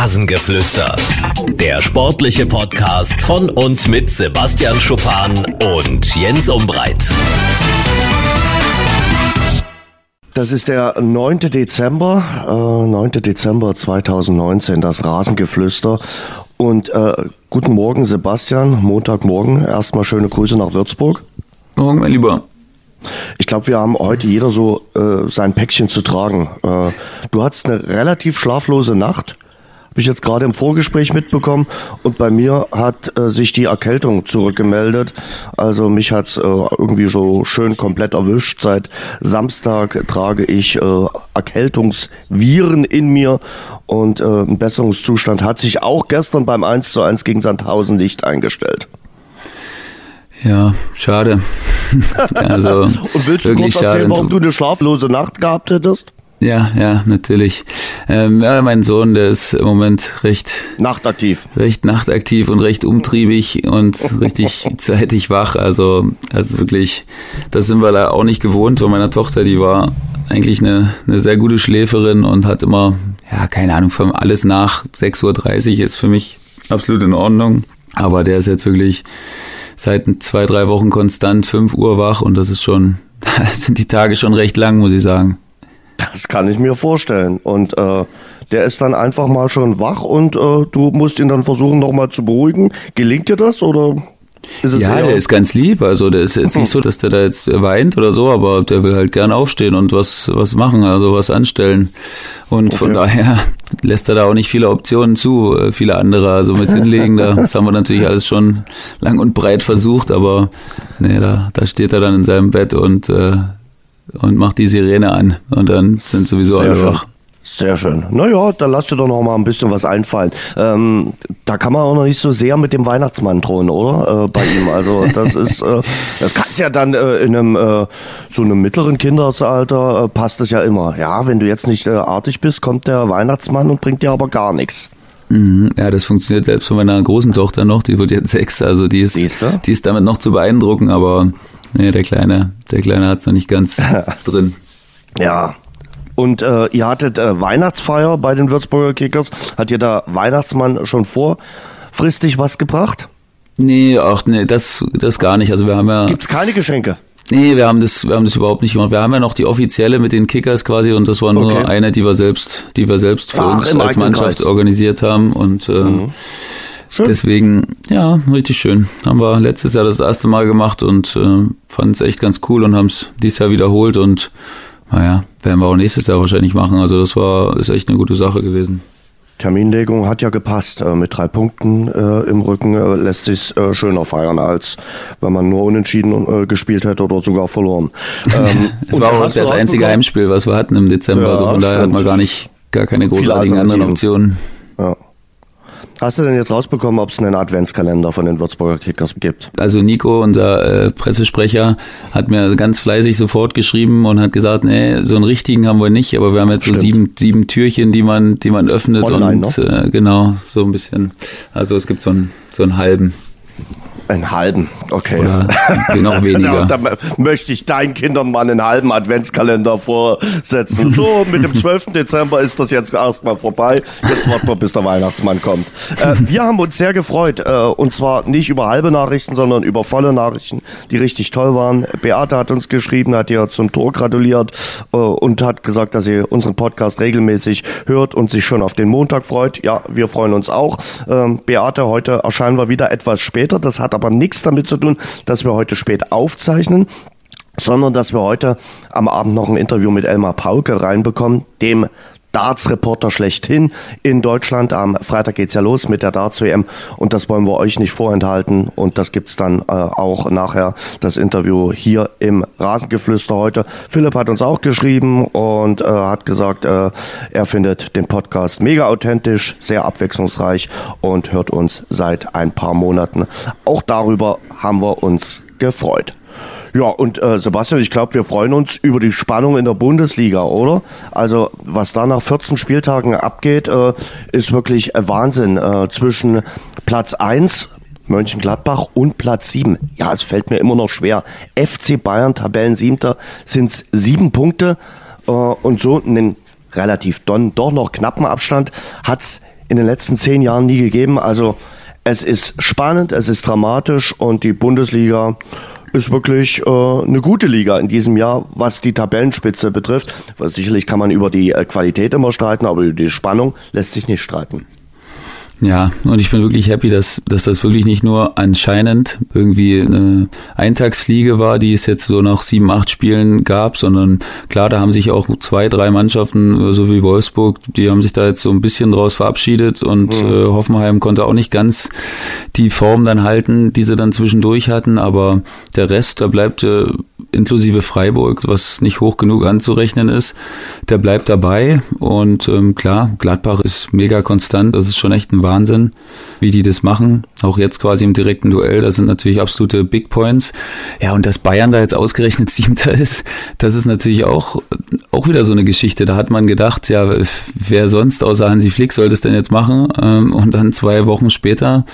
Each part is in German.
Rasengeflüster. Der sportliche Podcast von und mit Sebastian Schuppan und Jens Umbreit. Das ist der 9. Dezember, äh, 9. Dezember 2019, das Rasengeflüster. Und äh, guten Morgen, Sebastian, Montagmorgen. Erstmal schöne Grüße nach Würzburg. Morgen, mein Lieber. Ich glaube, wir haben heute jeder so äh, sein Päckchen zu tragen. Äh, du hattest eine relativ schlaflose Nacht, ich jetzt gerade im Vorgespräch mitbekommen. Und bei mir hat äh, sich die Erkältung zurückgemeldet. Also mich hat's äh, irgendwie so schön komplett erwischt. Seit Samstag trage ich äh, Erkältungsviren in mir und äh, ein Besserungszustand hat sich auch gestern beim 1 zu 1 gegen Sandhausen nicht eingestellt. Ja, schade. also, Und willst du kurz erzählen, warum du eine schlaflose Nacht gehabt hättest? Ja, ja, natürlich. Ähm, ja, mein Sohn, der ist im Moment recht nachtaktiv, recht nachtaktiv und recht umtriebig und richtig zeitig wach. Also, also wirklich, das sind wir da auch nicht gewohnt. Von meiner Tochter, die war eigentlich eine, eine sehr gute Schläferin und hat immer, ja, keine Ahnung, von alles nach 6.30 Uhr ist für mich absolut in Ordnung. Aber der ist jetzt wirklich seit zwei, drei Wochen konstant 5 Uhr wach und das ist schon, sind die Tage schon recht lang, muss ich sagen. Das kann ich mir vorstellen. Und äh, der ist dann einfach mal schon wach und äh, du musst ihn dann versuchen, nochmal zu beruhigen. Gelingt dir das oder? ja, der ist ganz lieb. Also der ist jetzt nicht so, dass der da jetzt weint oder so, aber der will halt gern aufstehen und was was machen, also was anstellen. Und okay. von daher lässt er da auch nicht viele Optionen zu, äh, viele andere. Also mit hinlegen, da, das haben wir natürlich alles schon lang und breit versucht, aber nee, da, da steht er dann in seinem Bett und äh, und macht die Sirene an und dann sind sowieso Sehr alle wach. Sehr schön. Naja, da lass dir doch noch mal ein bisschen was einfallen. Ähm, da kann man auch noch nicht so sehr mit dem Weihnachtsmann drohen, oder? Äh, bei ihm. Also das ist, äh, das kannst ja dann äh, in einem äh, so einem mittleren Kindesalter äh, passt es ja immer. Ja, wenn du jetzt nicht äh, artig bist, kommt der Weihnachtsmann und bringt dir aber gar nichts. Mhm, ja, das funktioniert selbst von meiner großen Tochter noch, die wird jetzt sechs, also die ist, die ist damit noch zu beeindrucken, aber nee, der Kleine, der Kleine hat's noch nicht ganz drin. Ja, und äh, ihr hattet äh, Weihnachtsfeier bei den Würzburger Kickers. Hat ihr da Weihnachtsmann schon vorfristig was gebracht? Nee, ach nee, das, das gar nicht. Also wir haben ja. Gibt's keine Geschenke? Nee, wir haben das, wir haben das überhaupt nicht gemacht. Wir haben ja noch die offizielle mit den Kickers quasi und das war nur okay. eine, die wir selbst, die wir selbst für Ach, uns als Mannschaft Kreis. organisiert haben und äh, mhm. Deswegen, ja, richtig schön. Haben wir letztes Jahr das erste Mal gemacht und äh, fanden es echt ganz cool und haben es dieses Jahr wiederholt und naja, werden wir auch nächstes Jahr wahrscheinlich machen. Also das war, ist echt eine gute Sache gewesen. Terminlegung hat ja gepasst. Äh, mit drei Punkten äh, im Rücken äh, lässt sich äh, schöner feiern, als wenn man nur unentschieden äh, gespielt hätte oder sogar verloren. Ähm, es war auch das einzige Heimspiel, was wir hatten im Dezember. Ja, also von daher hat man gar nicht, gar keine großartigen anderen Optionen. Ja. Hast du denn jetzt rausbekommen, ob es einen Adventskalender von den Würzburger Kickers gibt? Also Nico, unser äh, Pressesprecher, hat mir ganz fleißig sofort geschrieben und hat gesagt, nee, so einen richtigen haben wir nicht, aber wir haben jetzt Stimmt. so sieben, sieben Türchen, die man, die man öffnet Online, und ne? äh, genau, so ein bisschen. Also es gibt so einen, so einen halben. Einen halben, okay. Oder noch weniger. da, da möchte ich deinen Kindern mal einen halben Adventskalender vorsetzen. So, mit dem 12. Dezember ist das jetzt erstmal vorbei. Jetzt warten wir, bis der Weihnachtsmann kommt. Äh, wir haben uns sehr gefreut. Äh, und zwar nicht über halbe Nachrichten, sondern über volle Nachrichten, die richtig toll waren. Beate hat uns geschrieben, hat ihr zum Tor gratuliert äh, und hat gesagt, dass sie unseren Podcast regelmäßig hört und sich schon auf den Montag freut. Ja, wir freuen uns auch. Ähm, Beate, heute erscheinen wir wieder etwas später. Das hat aber nichts damit zu tun, dass wir heute spät aufzeichnen sondern dass wir heute am Abend noch ein Interview mit Elmar Pauke reinbekommen, dem Darts-Reporter schlechthin in Deutschland. Am Freitag geht's ja los mit der Darts-WM und das wollen wir euch nicht vorenthalten und das gibt's dann äh, auch nachher, das Interview hier im Rasengeflüster heute. Philipp hat uns auch geschrieben und äh, hat gesagt, äh, er findet den Podcast mega authentisch, sehr abwechslungsreich und hört uns seit ein paar Monaten. Auch darüber haben wir uns gefreut. Ja, und äh, Sebastian, ich glaube, wir freuen uns über die Spannung in der Bundesliga, oder? Also, was da nach 14 Spieltagen abgeht, äh, ist wirklich Wahnsinn. Äh, zwischen Platz 1, Mönchengladbach und Platz 7. Ja, es fällt mir immer noch schwer. FC Bayern, Tabellen siebter, sind sieben Punkte äh, und so einen relativ don, doch noch knappen Abstand hat's in den letzten zehn Jahren nie gegeben. Also es ist spannend, es ist dramatisch und die Bundesliga ist wirklich äh, eine gute Liga in diesem Jahr, was die Tabellenspitze betrifft. Sicherlich kann man über die äh, Qualität immer streiten, aber über die Spannung lässt sich nicht streiten. Ja, und ich bin wirklich happy, dass, dass das wirklich nicht nur anscheinend irgendwie eine Eintagsfliege war, die es jetzt so nach sieben, acht Spielen gab, sondern klar, da haben sich auch zwei, drei Mannschaften, so wie Wolfsburg, die haben sich da jetzt so ein bisschen draus verabschiedet und mhm. äh, Hoffenheim konnte auch nicht ganz die Form dann halten, die sie dann zwischendurch hatten, aber der Rest, da bleibt äh, inklusive Freiburg, was nicht hoch genug anzurechnen ist, der bleibt dabei und ähm, klar, Gladbach ist mega konstant, das ist schon echt ein Wahnsinn, wie die das machen. Auch jetzt quasi im direkten Duell, das sind natürlich absolute Big Points. Ja, und dass Bayern da jetzt ausgerechnet Siebter ist, das ist natürlich auch, auch wieder so eine Geschichte. Da hat man gedacht, ja, wer sonst außer Hansi Flick soll das denn jetzt machen? Ähm, und dann zwei Wochen später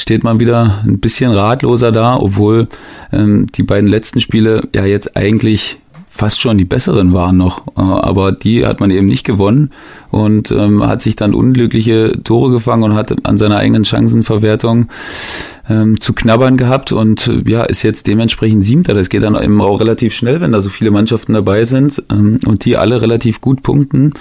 steht man wieder ein bisschen ratloser da, obwohl ähm, die beiden letzten Spiele ja jetzt eigentlich fast schon die besseren waren noch. Äh, aber die hat man eben nicht gewonnen und ähm, hat sich dann unglückliche Tore gefangen und hat an seiner eigenen Chancenverwertung ähm, zu knabbern gehabt und ja, ist jetzt dementsprechend siebter. Das geht dann eben auch relativ schnell, wenn da so viele Mannschaften dabei sind ähm, und die alle relativ gut punkten.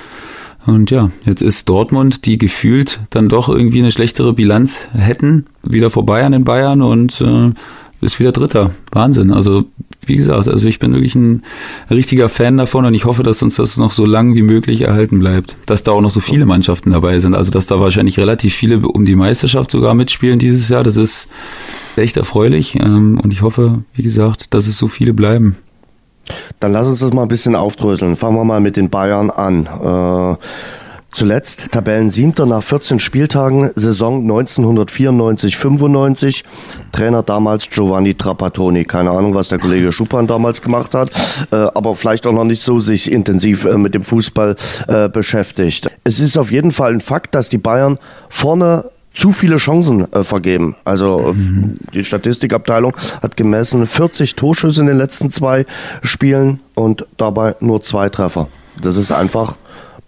Und ja, jetzt ist Dortmund, die gefühlt dann doch irgendwie eine schlechtere Bilanz hätten, wieder vorbei an den Bayern und äh, ist wieder Dritter. Wahnsinn. Also wie gesagt, also ich bin wirklich ein richtiger Fan davon und ich hoffe, dass uns das noch so lang wie möglich erhalten bleibt. Dass da auch noch so viele Mannschaften dabei sind. Also dass da wahrscheinlich relativ viele um die Meisterschaft sogar mitspielen dieses Jahr. Das ist echt erfreulich ähm, und ich hoffe, wie gesagt, dass es so viele bleiben. Dann lass uns das mal ein bisschen aufdröseln. Fangen wir mal mit den Bayern an. Äh Zuletzt Tabellen siebter nach 14 Spieltagen, Saison 1994-95. Trainer damals Giovanni Trapattoni. Keine Ahnung, was der Kollege Schupan damals gemacht hat, äh, aber vielleicht auch noch nicht so sich intensiv äh, mit dem Fußball äh, beschäftigt. Es ist auf jeden Fall ein Fakt, dass die Bayern vorne zu viele Chancen äh, vergeben. Also mhm. die Statistikabteilung hat gemessen 40 Torschüsse in den letzten zwei Spielen und dabei nur zwei Treffer. Das ist einfach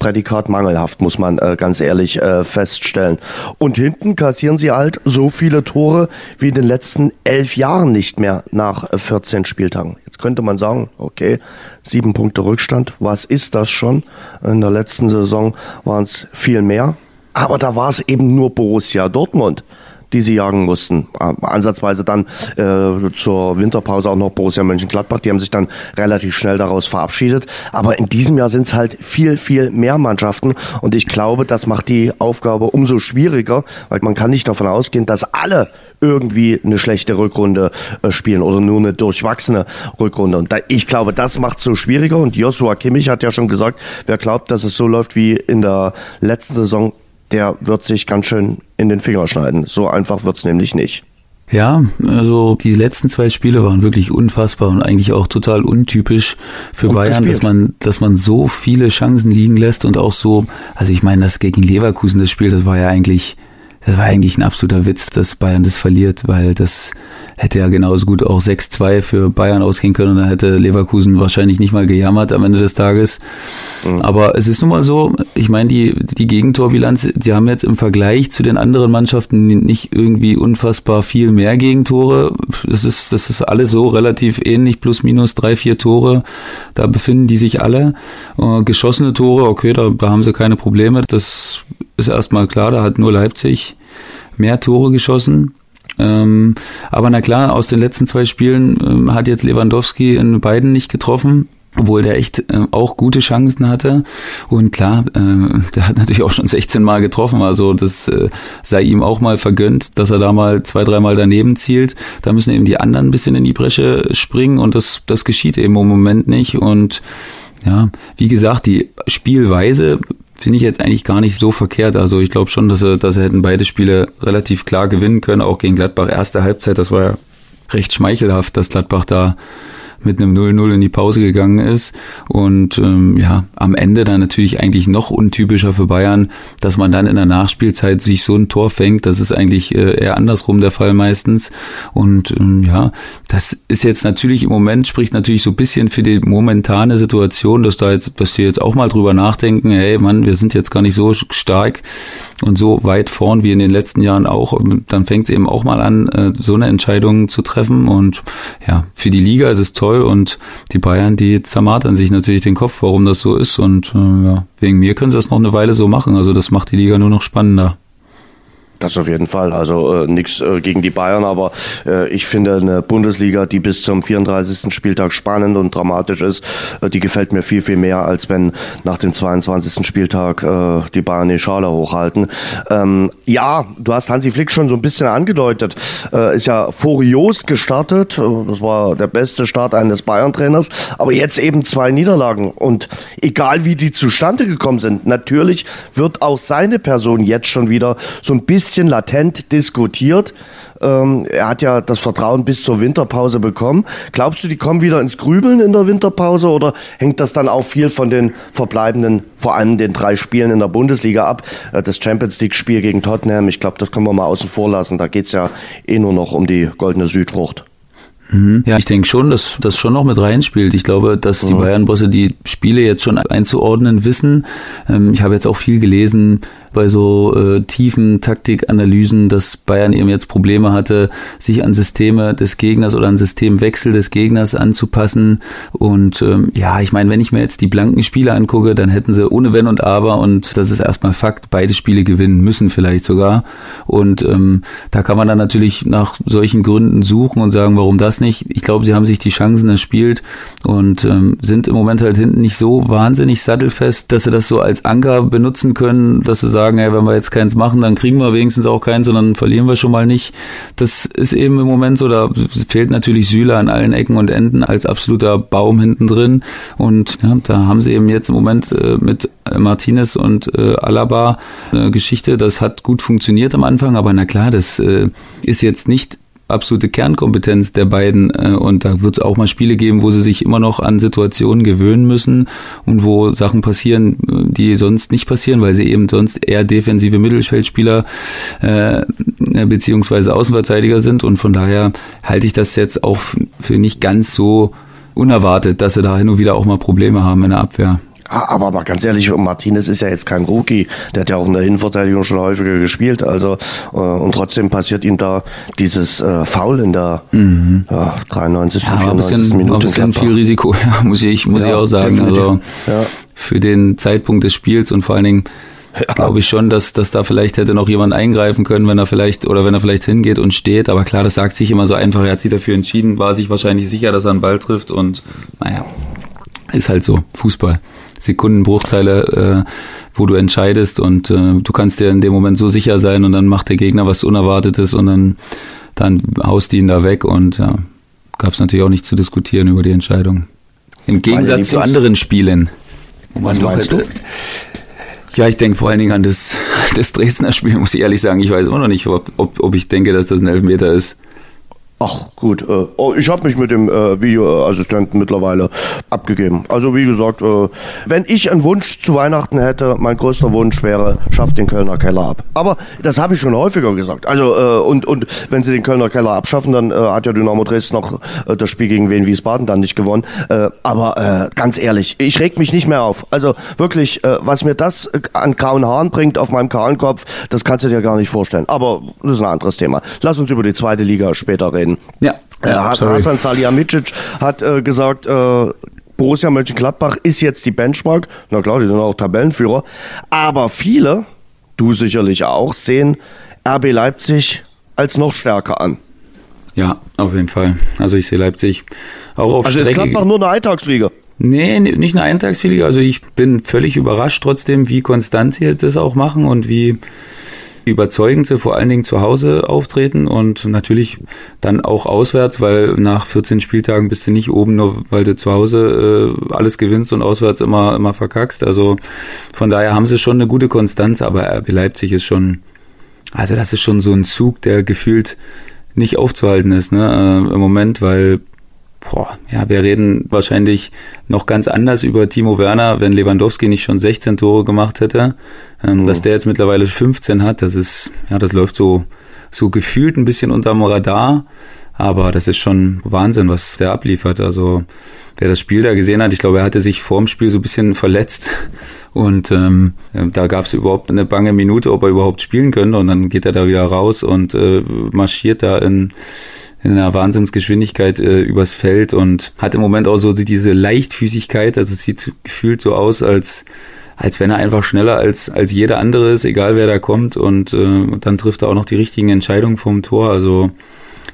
Prädikat mangelhaft, muss man äh, ganz ehrlich äh, feststellen. Und hinten kassieren sie halt so viele Tore wie in den letzten elf Jahren nicht mehr nach 14 äh, Spieltagen. Jetzt könnte man sagen, okay, sieben Punkte Rückstand, was ist das schon? In der letzten Saison waren es viel mehr. Aber da war es eben nur Borussia Dortmund die sie jagen mussten. Äh, ansatzweise dann äh, zur Winterpause auch noch Borussia Mönchengladbach. Die haben sich dann relativ schnell daraus verabschiedet. Aber in diesem Jahr sind es halt viel, viel mehr Mannschaften. Und ich glaube, das macht die Aufgabe umso schwieriger, weil man kann nicht davon ausgehen, dass alle irgendwie eine schlechte Rückrunde äh, spielen oder nur eine durchwachsene Rückrunde. Und da, ich glaube, das macht es so schwieriger. Und Joshua Kimmich hat ja schon gesagt, wer glaubt, dass es so läuft wie in der letzten Saison, der wird sich ganz schön in den Finger schneiden. So einfach wird's nämlich nicht. Ja, also die letzten zwei Spiele waren wirklich unfassbar und eigentlich auch total untypisch für und Bayern, gespielt. dass man, dass man so viele Chancen liegen lässt und auch so, also ich meine, das gegen Leverkusen das Spiel, das war ja eigentlich das war eigentlich ein absoluter Witz, dass Bayern das verliert, weil das hätte ja genauso gut auch 6-2 für Bayern ausgehen können und dann hätte Leverkusen wahrscheinlich nicht mal gejammert am Ende des Tages. Mhm. Aber es ist nun mal so, ich meine, die, die Gegentorbilanz, die haben jetzt im Vergleich zu den anderen Mannschaften nicht irgendwie unfassbar viel mehr Gegentore. Das ist, das ist alles so relativ ähnlich, plus minus drei, vier Tore. Da befinden die sich alle. Äh, geschossene Tore, okay, da, da haben sie keine Probleme. Das ist erstmal klar, da hat nur Leipzig mehr Tore geschossen. Ähm, aber na klar, aus den letzten zwei Spielen ähm, hat jetzt Lewandowski in beiden nicht getroffen obwohl der echt äh, auch gute Chancen hatte. Und klar, äh, der hat natürlich auch schon 16 Mal getroffen, also das äh, sei ihm auch mal vergönnt, dass er da mal zwei, dreimal daneben zielt. Da müssen eben die anderen ein bisschen in die Bresche springen und das, das geschieht eben im Moment nicht. Und ja, wie gesagt, die Spielweise finde ich jetzt eigentlich gar nicht so verkehrt. Also ich glaube schon, dass er, dass er hätten beide Spiele relativ klar gewinnen können, auch gegen Gladbach. Erste Halbzeit, das war ja recht schmeichelhaft, dass Gladbach da mit einem 0-0 in die Pause gegangen ist. Und ähm, ja, am Ende dann natürlich eigentlich noch untypischer für Bayern, dass man dann in der Nachspielzeit sich so ein Tor fängt. Das ist eigentlich äh, eher andersrum der Fall meistens. Und ähm, ja, das ist jetzt natürlich im Moment, spricht natürlich so ein bisschen für die momentane Situation, dass da jetzt, dass wir jetzt auch mal drüber nachdenken, hey Mann, wir sind jetzt gar nicht so stark und so weit vorn wie in den letzten Jahren auch. Dann fängt es eben auch mal an, äh, so eine Entscheidung zu treffen. Und ja, für die Liga ist es toll und die Bayern, die zermartern sich natürlich den Kopf, warum das so ist. Und äh, ja, wegen mir können sie das noch eine Weile so machen. Also das macht die Liga nur noch spannender. Das auf jeden Fall. Also äh, nichts äh, gegen die Bayern, aber äh, ich finde eine Bundesliga, die bis zum 34. Spieltag spannend und dramatisch ist, äh, die gefällt mir viel, viel mehr, als wenn nach dem 22. Spieltag äh, die Bayern die Schale hochhalten. Ähm, ja, du hast Hansi Flick schon so ein bisschen angedeutet. Äh, ist ja furios gestartet. Das war der beste Start eines Bayern-Trainers. Aber jetzt eben zwei Niederlagen. Und egal wie die zustande gekommen sind, natürlich wird auch seine Person jetzt schon wieder so ein bisschen bisschen latent diskutiert. Ähm, er hat ja das Vertrauen bis zur Winterpause bekommen. Glaubst du, die kommen wieder ins Grübeln in der Winterpause oder hängt das dann auch viel von den verbleibenden, vor allem den drei Spielen in der Bundesliga ab? Äh, das Champions League-Spiel gegen Tottenham, ich glaube, das können wir mal außen vor lassen. Da geht es ja eh nur noch um die goldene Südfrucht. Mhm. Ja, ich denke schon, dass das schon noch mit reinspielt. Ich glaube, dass die Bayern-Bosse die Spiele jetzt schon einzuordnen wissen. Ähm, ich habe jetzt auch viel gelesen, bei so äh, tiefen Taktikanalysen, dass Bayern eben jetzt Probleme hatte, sich an Systeme des Gegners oder an Systemwechsel des Gegners anzupassen. Und ähm, ja, ich meine, wenn ich mir jetzt die blanken Spiele angucke, dann hätten sie ohne Wenn und Aber und das ist erstmal Fakt, beide Spiele gewinnen müssen vielleicht sogar. Und ähm, da kann man dann natürlich nach solchen Gründen suchen und sagen, warum das nicht. Ich glaube, sie haben sich die Chancen erspielt und ähm, sind im Moment halt hinten nicht so wahnsinnig sattelfest, dass sie das so als Anker benutzen können, dass sie sagen, sagen, ey, wenn wir jetzt keins machen, dann kriegen wir wenigstens auch keins und dann verlieren wir schon mal nicht. Das ist eben im Moment so, da fehlt natürlich Süle an allen Ecken und Enden als absoluter Baum hinten drin. Und ja, da haben sie eben jetzt im Moment äh, mit Martinez und äh, Alaba eine Geschichte, das hat gut funktioniert am Anfang, aber na klar, das äh, ist jetzt nicht absolute Kernkompetenz der beiden äh, und da wird es auch mal Spiele geben, wo sie sich immer noch an Situationen gewöhnen müssen und wo Sachen passieren, äh, die sonst nicht passieren, weil sie eben sonst eher defensive Mittelfeldspieler äh, beziehungsweise Außenverteidiger sind und von daher halte ich das jetzt auch für nicht ganz so unerwartet, dass sie da hin und wieder auch mal Probleme haben in der Abwehr. Ah, aber mal ganz ehrlich, Martinez ist ja jetzt kein Rookie. Der hat ja auch in der Innenverteidigung schon häufiger gespielt. Also äh, und trotzdem passiert ihm da dieses äh, Foul in der mhm. ja, 93. Ja, 94. Ein bisschen, Minute. Ein bisschen viel Risiko, ja, muss ich, muss ja, ich auch sagen. Definitiv. Also ja. für den Zeitpunkt des Spiels und vor allen Dingen ja. glaube ich schon, dass, dass da vielleicht hätte noch jemand eingreifen können, wenn er vielleicht oder wenn er vielleicht hingeht und steht. Aber klar, das sagt sich immer so einfach. Er hat sich dafür entschieden, war sich wahrscheinlich sicher, dass er einen Ball trifft und naja, ist halt so, Fußball. Sekundenbruchteile, äh, wo du entscheidest und äh, du kannst dir in dem Moment so sicher sein und dann macht der Gegner was Unerwartetes und dann, dann haust die ihn da weg und ja, gab es natürlich auch nicht zu diskutieren über die Entscheidung. Im Gegensatz zu anderen Spielen. Was meinst hätte, du? Ja, ich denke vor allen Dingen an das, das Dresdner Spiel, muss ich ehrlich sagen. Ich weiß immer noch nicht, ob, ob, ob ich denke, dass das ein Elfmeter ist. Ach gut, äh, oh, ich habe mich mit dem äh, Videoassistenten mittlerweile abgegeben. Also wie gesagt, äh, wenn ich einen Wunsch zu Weihnachten hätte, mein größter Wunsch wäre, schafft den Kölner Keller ab. Aber das habe ich schon häufiger gesagt. Also äh, und und wenn sie den Kölner Keller abschaffen, dann äh, hat ja Dynamo Dresden noch äh, das Spiel gegen Wien Wiesbaden dann nicht gewonnen. Aber ganz ehrlich, ich reg mich nicht mehr auf. Also wirklich, was mir das an grauen Haaren bringt auf meinem kahlen Kopf, das kannst du dir gar nicht vorstellen. Aber das ist ein anderes Thema. Lass uns über die zweite Liga später reden. Ja. Äh, Hasan Salihamidzic hat äh, gesagt, äh, Borussia Mönchengladbach ist jetzt die Benchmark. Na klar, die sind auch Tabellenführer. Aber viele, du sicherlich auch, sehen RB Leipzig als noch stärker an. Ja, auf jeden Fall. Also ich sehe Leipzig auch auf also Strecke. Also ist Gladbach nur eine Eintagsfliege? Nee, nicht eine Eintagsfliege. Also ich bin völlig überrascht trotzdem, wie konstant sie das auch machen und wie überzeugend sie vor allen Dingen zu Hause auftreten und natürlich dann auch auswärts, weil nach 14 Spieltagen bist du nicht oben, nur weil du zu Hause äh, alles gewinnst und auswärts immer, immer verkackst. Also von daher haben sie schon eine gute Konstanz, aber RB Leipzig ist schon, also das ist schon so ein Zug, der gefühlt nicht aufzuhalten ist, ne, äh, im Moment, weil boah, ja, wir reden wahrscheinlich noch ganz anders über Timo Werner, wenn Lewandowski nicht schon 16 Tore gemacht hätte. Ähm, mhm. Dass der jetzt mittlerweile 15 hat, das ist, ja, das läuft so, so gefühlt ein bisschen unterm Radar. Aber das ist schon Wahnsinn, was der abliefert. Also wer das Spiel da gesehen hat, ich glaube, er hatte sich vor dem Spiel so ein bisschen verletzt. Und ähm, da gab es überhaupt eine bange Minute, ob er überhaupt spielen könnte. Und dann geht er da wieder raus und äh, marschiert da in in einer Wahnsinnsgeschwindigkeit äh, übers Feld und hat im Moment auch so diese Leichtfüßigkeit, also es sieht gefühlt so aus, als als wenn er einfach schneller als als jeder andere ist, egal wer da kommt und äh, dann trifft er auch noch die richtigen Entscheidungen vom Tor. Also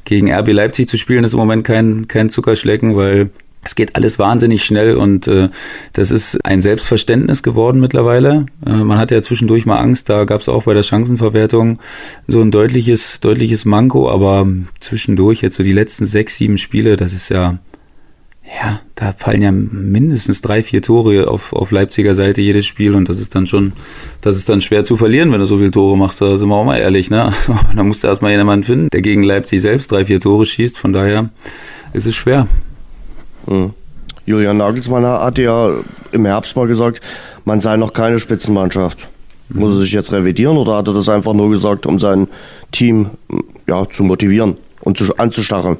gegen RB Leipzig zu spielen ist im Moment kein kein Zuckerschlecken, weil es geht alles wahnsinnig schnell und äh, das ist ein Selbstverständnis geworden mittlerweile. Äh, man hatte ja zwischendurch mal Angst, da gab es auch bei der Chancenverwertung so ein deutliches, deutliches Manko, aber zwischendurch jetzt so die letzten sechs, sieben Spiele, das ist ja, ja, da fallen ja mindestens drei, vier Tore auf, auf Leipziger Seite jedes Spiel und das ist dann schon, das ist dann schwer zu verlieren, wenn du so viele Tore machst, da sind wir auch mal ehrlich, ne? da musst du erstmal jemanden finden, der gegen Leipzig selbst drei, vier Tore schießt, von daher ist es schwer. Mhm. Julian Nagelsmann hat ja im Herbst mal gesagt, man sei noch keine Spitzenmannschaft. Mhm. Muss er sich jetzt revidieren oder hat er das einfach nur gesagt, um sein Team ja, zu motivieren und zu, anzustacheln?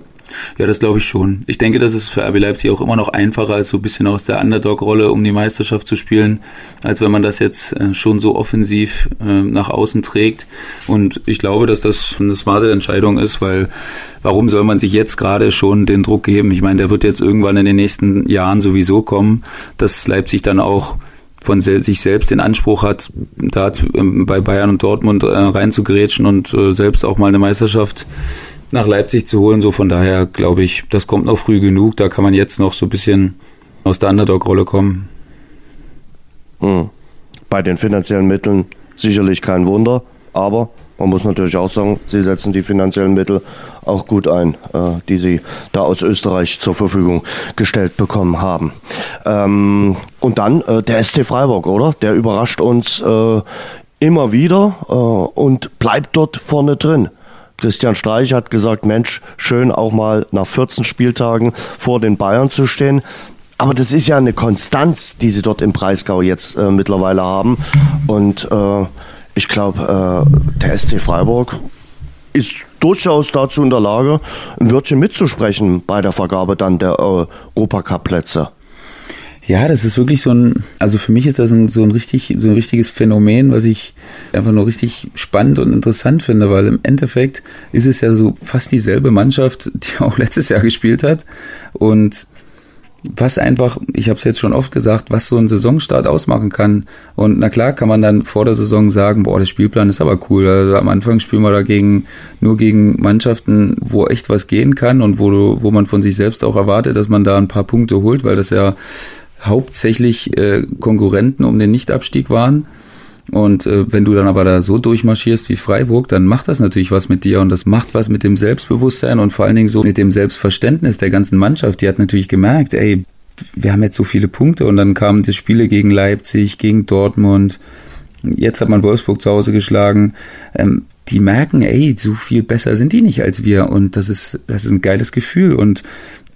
Ja, das glaube ich schon. Ich denke, dass es für RB Leipzig auch immer noch einfacher ist, so ein bisschen aus der Underdog-Rolle um die Meisterschaft zu spielen, als wenn man das jetzt äh, schon so offensiv äh, nach außen trägt. Und ich glaube, dass das eine smarte Entscheidung ist, weil warum soll man sich jetzt gerade schon den Druck geben? Ich meine, der wird jetzt irgendwann in den nächsten Jahren sowieso kommen, dass Leipzig dann auch von sich selbst den Anspruch hat, da ähm, bei Bayern und Dortmund äh, reinzugrätschen und selbst auch mal eine Meisterschaft nach Leipzig zu holen. So von daher glaube ich, das kommt noch früh genug. Da kann man jetzt noch so ein bisschen aus der Underdog-Rolle kommen. Hm. Bei den finanziellen Mitteln sicherlich kein Wunder, aber man muss natürlich auch sagen, sie setzen die finanziellen Mittel auch gut ein, äh, die sie da aus Österreich zur Verfügung gestellt bekommen haben. Ähm, und dann äh, der SC Freiburg, oder? Der überrascht uns äh, immer wieder äh, und bleibt dort vorne drin. Christian Streich hat gesagt, Mensch, schön auch mal nach 14 Spieltagen vor den Bayern zu stehen. Aber das ist ja eine Konstanz, die sie dort im Breisgau jetzt äh, mittlerweile haben. Und äh, ich glaube, äh, der SC Freiburg ist durchaus dazu in der Lage, ein Wörtchen mitzusprechen bei der Vergabe dann der Europacup-Plätze. Ja, das ist wirklich so ein, also für mich ist das ein, so ein richtig, so ein richtiges Phänomen, was ich einfach nur richtig spannend und interessant finde, weil im Endeffekt ist es ja so fast dieselbe Mannschaft, die auch letztes Jahr gespielt hat und was einfach, ich habe es jetzt schon oft gesagt, was so ein Saisonstart ausmachen kann. Und na klar kann man dann vor der Saison sagen, boah, der Spielplan ist aber cool. Also am Anfang spielen wir dagegen nur gegen Mannschaften, wo echt was gehen kann und wo, wo man von sich selbst auch erwartet, dass man da ein paar Punkte holt, weil das ja hauptsächlich äh, Konkurrenten um den Nichtabstieg waren. Und äh, wenn du dann aber da so durchmarschierst wie Freiburg, dann macht das natürlich was mit dir und das macht was mit dem Selbstbewusstsein und vor allen Dingen so mit dem Selbstverständnis der ganzen Mannschaft. Die hat natürlich gemerkt, ey, wir haben jetzt so viele Punkte und dann kamen die Spiele gegen Leipzig, gegen Dortmund. Jetzt hat man Wolfsburg zu Hause geschlagen. Ähm, die merken, ey, so viel besser sind die nicht als wir und das ist, das ist ein geiles Gefühl und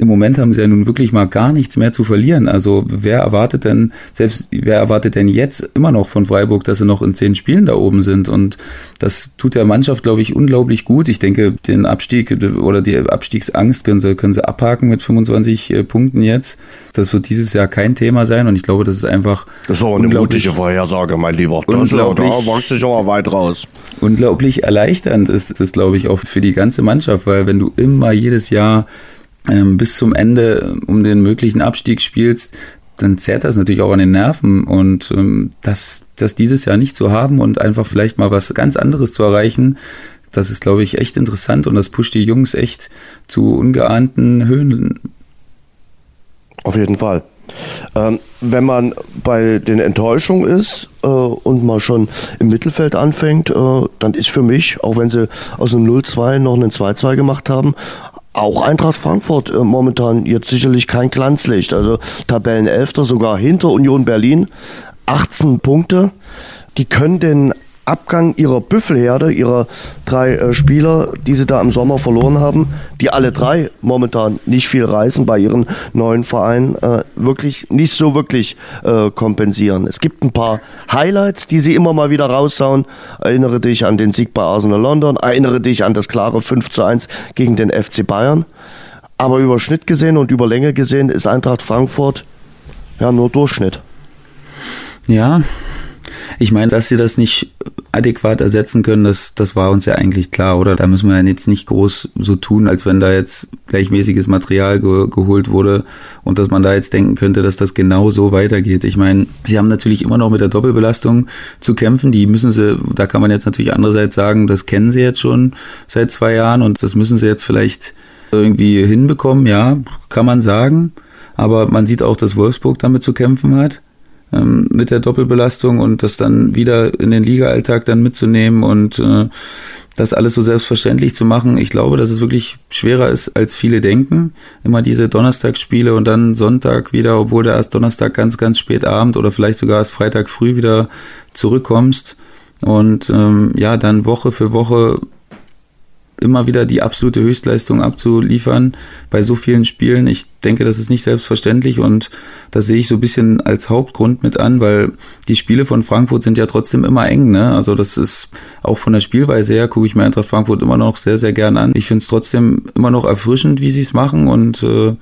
im Moment haben sie ja nun wirklich mal gar nichts mehr zu verlieren. Also wer erwartet denn, selbst wer erwartet denn jetzt immer noch von Freiburg, dass sie noch in zehn Spielen da oben sind? Und das tut der Mannschaft, glaube ich, unglaublich gut. Ich denke, den Abstieg oder die Abstiegsangst können sie, können sie abhaken mit 25 äh, Punkten jetzt. Das wird dieses Jahr kein Thema sein und ich glaube, das ist einfach. Das ist auch eine mutige Vorhersage, mein Lieber. Das unglaublich, da wagt sich aber weit raus. Unglaublich erleichternd ist das, glaube ich, auch für die ganze Mannschaft, weil wenn du immer jedes Jahr ähm, bis zum Ende um den möglichen Abstieg spielst, dann zerrt das natürlich auch an den Nerven und ähm, das, das dieses Jahr nicht zu haben und einfach vielleicht mal was ganz anderes zu erreichen, das ist, glaube ich, echt interessant und das pusht die Jungs echt zu ungeahnten Höhen. Auf jeden Fall. Ähm, wenn man bei den Enttäuschungen ist äh, und mal schon im Mittelfeld anfängt, äh, dann ist für mich, auch wenn sie aus einem 0-2 noch einen 2-2 gemacht haben, auch Eintracht Frankfurt äh, momentan jetzt sicherlich kein Glanzlicht. Also Tabellenelfter sogar hinter Union Berlin, 18 Punkte. Die können den Abgang ihrer Büffelherde, ihrer drei äh, Spieler, die sie da im Sommer verloren haben, die alle drei momentan nicht viel reißen bei ihren neuen Vereinen, äh, wirklich nicht so wirklich äh, kompensieren. Es gibt ein paar Highlights, die sie immer mal wieder raussauen. Erinnere dich an den Sieg bei Arsenal London, erinnere dich an das klare 5 zu 1 gegen den FC Bayern. Aber über Schnitt gesehen und über Länge gesehen ist Eintracht Frankfurt ja nur Durchschnitt. Ja, ich meine, dass sie das nicht adäquat ersetzen können, das, das war uns ja eigentlich klar, oder? Da müssen wir ja jetzt nicht groß so tun, als wenn da jetzt gleichmäßiges Material ge geholt wurde und dass man da jetzt denken könnte, dass das genau so weitergeht. Ich meine, sie haben natürlich immer noch mit der Doppelbelastung zu kämpfen. Die müssen sie, da kann man jetzt natürlich andererseits sagen, das kennen sie jetzt schon seit zwei Jahren und das müssen sie jetzt vielleicht irgendwie hinbekommen, ja, kann man sagen. Aber man sieht auch, dass Wolfsburg damit zu kämpfen hat ähm, mit der Doppelbelastung und das dann wieder in den Liga-Alltag dann mitzunehmen und äh, das alles so selbstverständlich zu machen. Ich glaube, dass es wirklich schwerer ist, als viele denken. Immer diese Donnerstagsspiele und dann Sonntag wieder, obwohl du erst Donnerstag ganz, ganz spät Abend oder vielleicht sogar erst Freitag früh wieder zurückkommst. Und ähm, ja, dann Woche für Woche immer wieder die absolute Höchstleistung abzuliefern bei so vielen Spielen. Ich denke, das ist nicht selbstverständlich und das sehe ich so ein bisschen als Hauptgrund mit an, weil die Spiele von Frankfurt sind ja trotzdem immer eng. Ne? Also das ist auch von der Spielweise her, gucke ich mir Eintracht Frankfurt immer noch sehr, sehr gern an. Ich finde es trotzdem immer noch erfrischend, wie sie es machen und äh,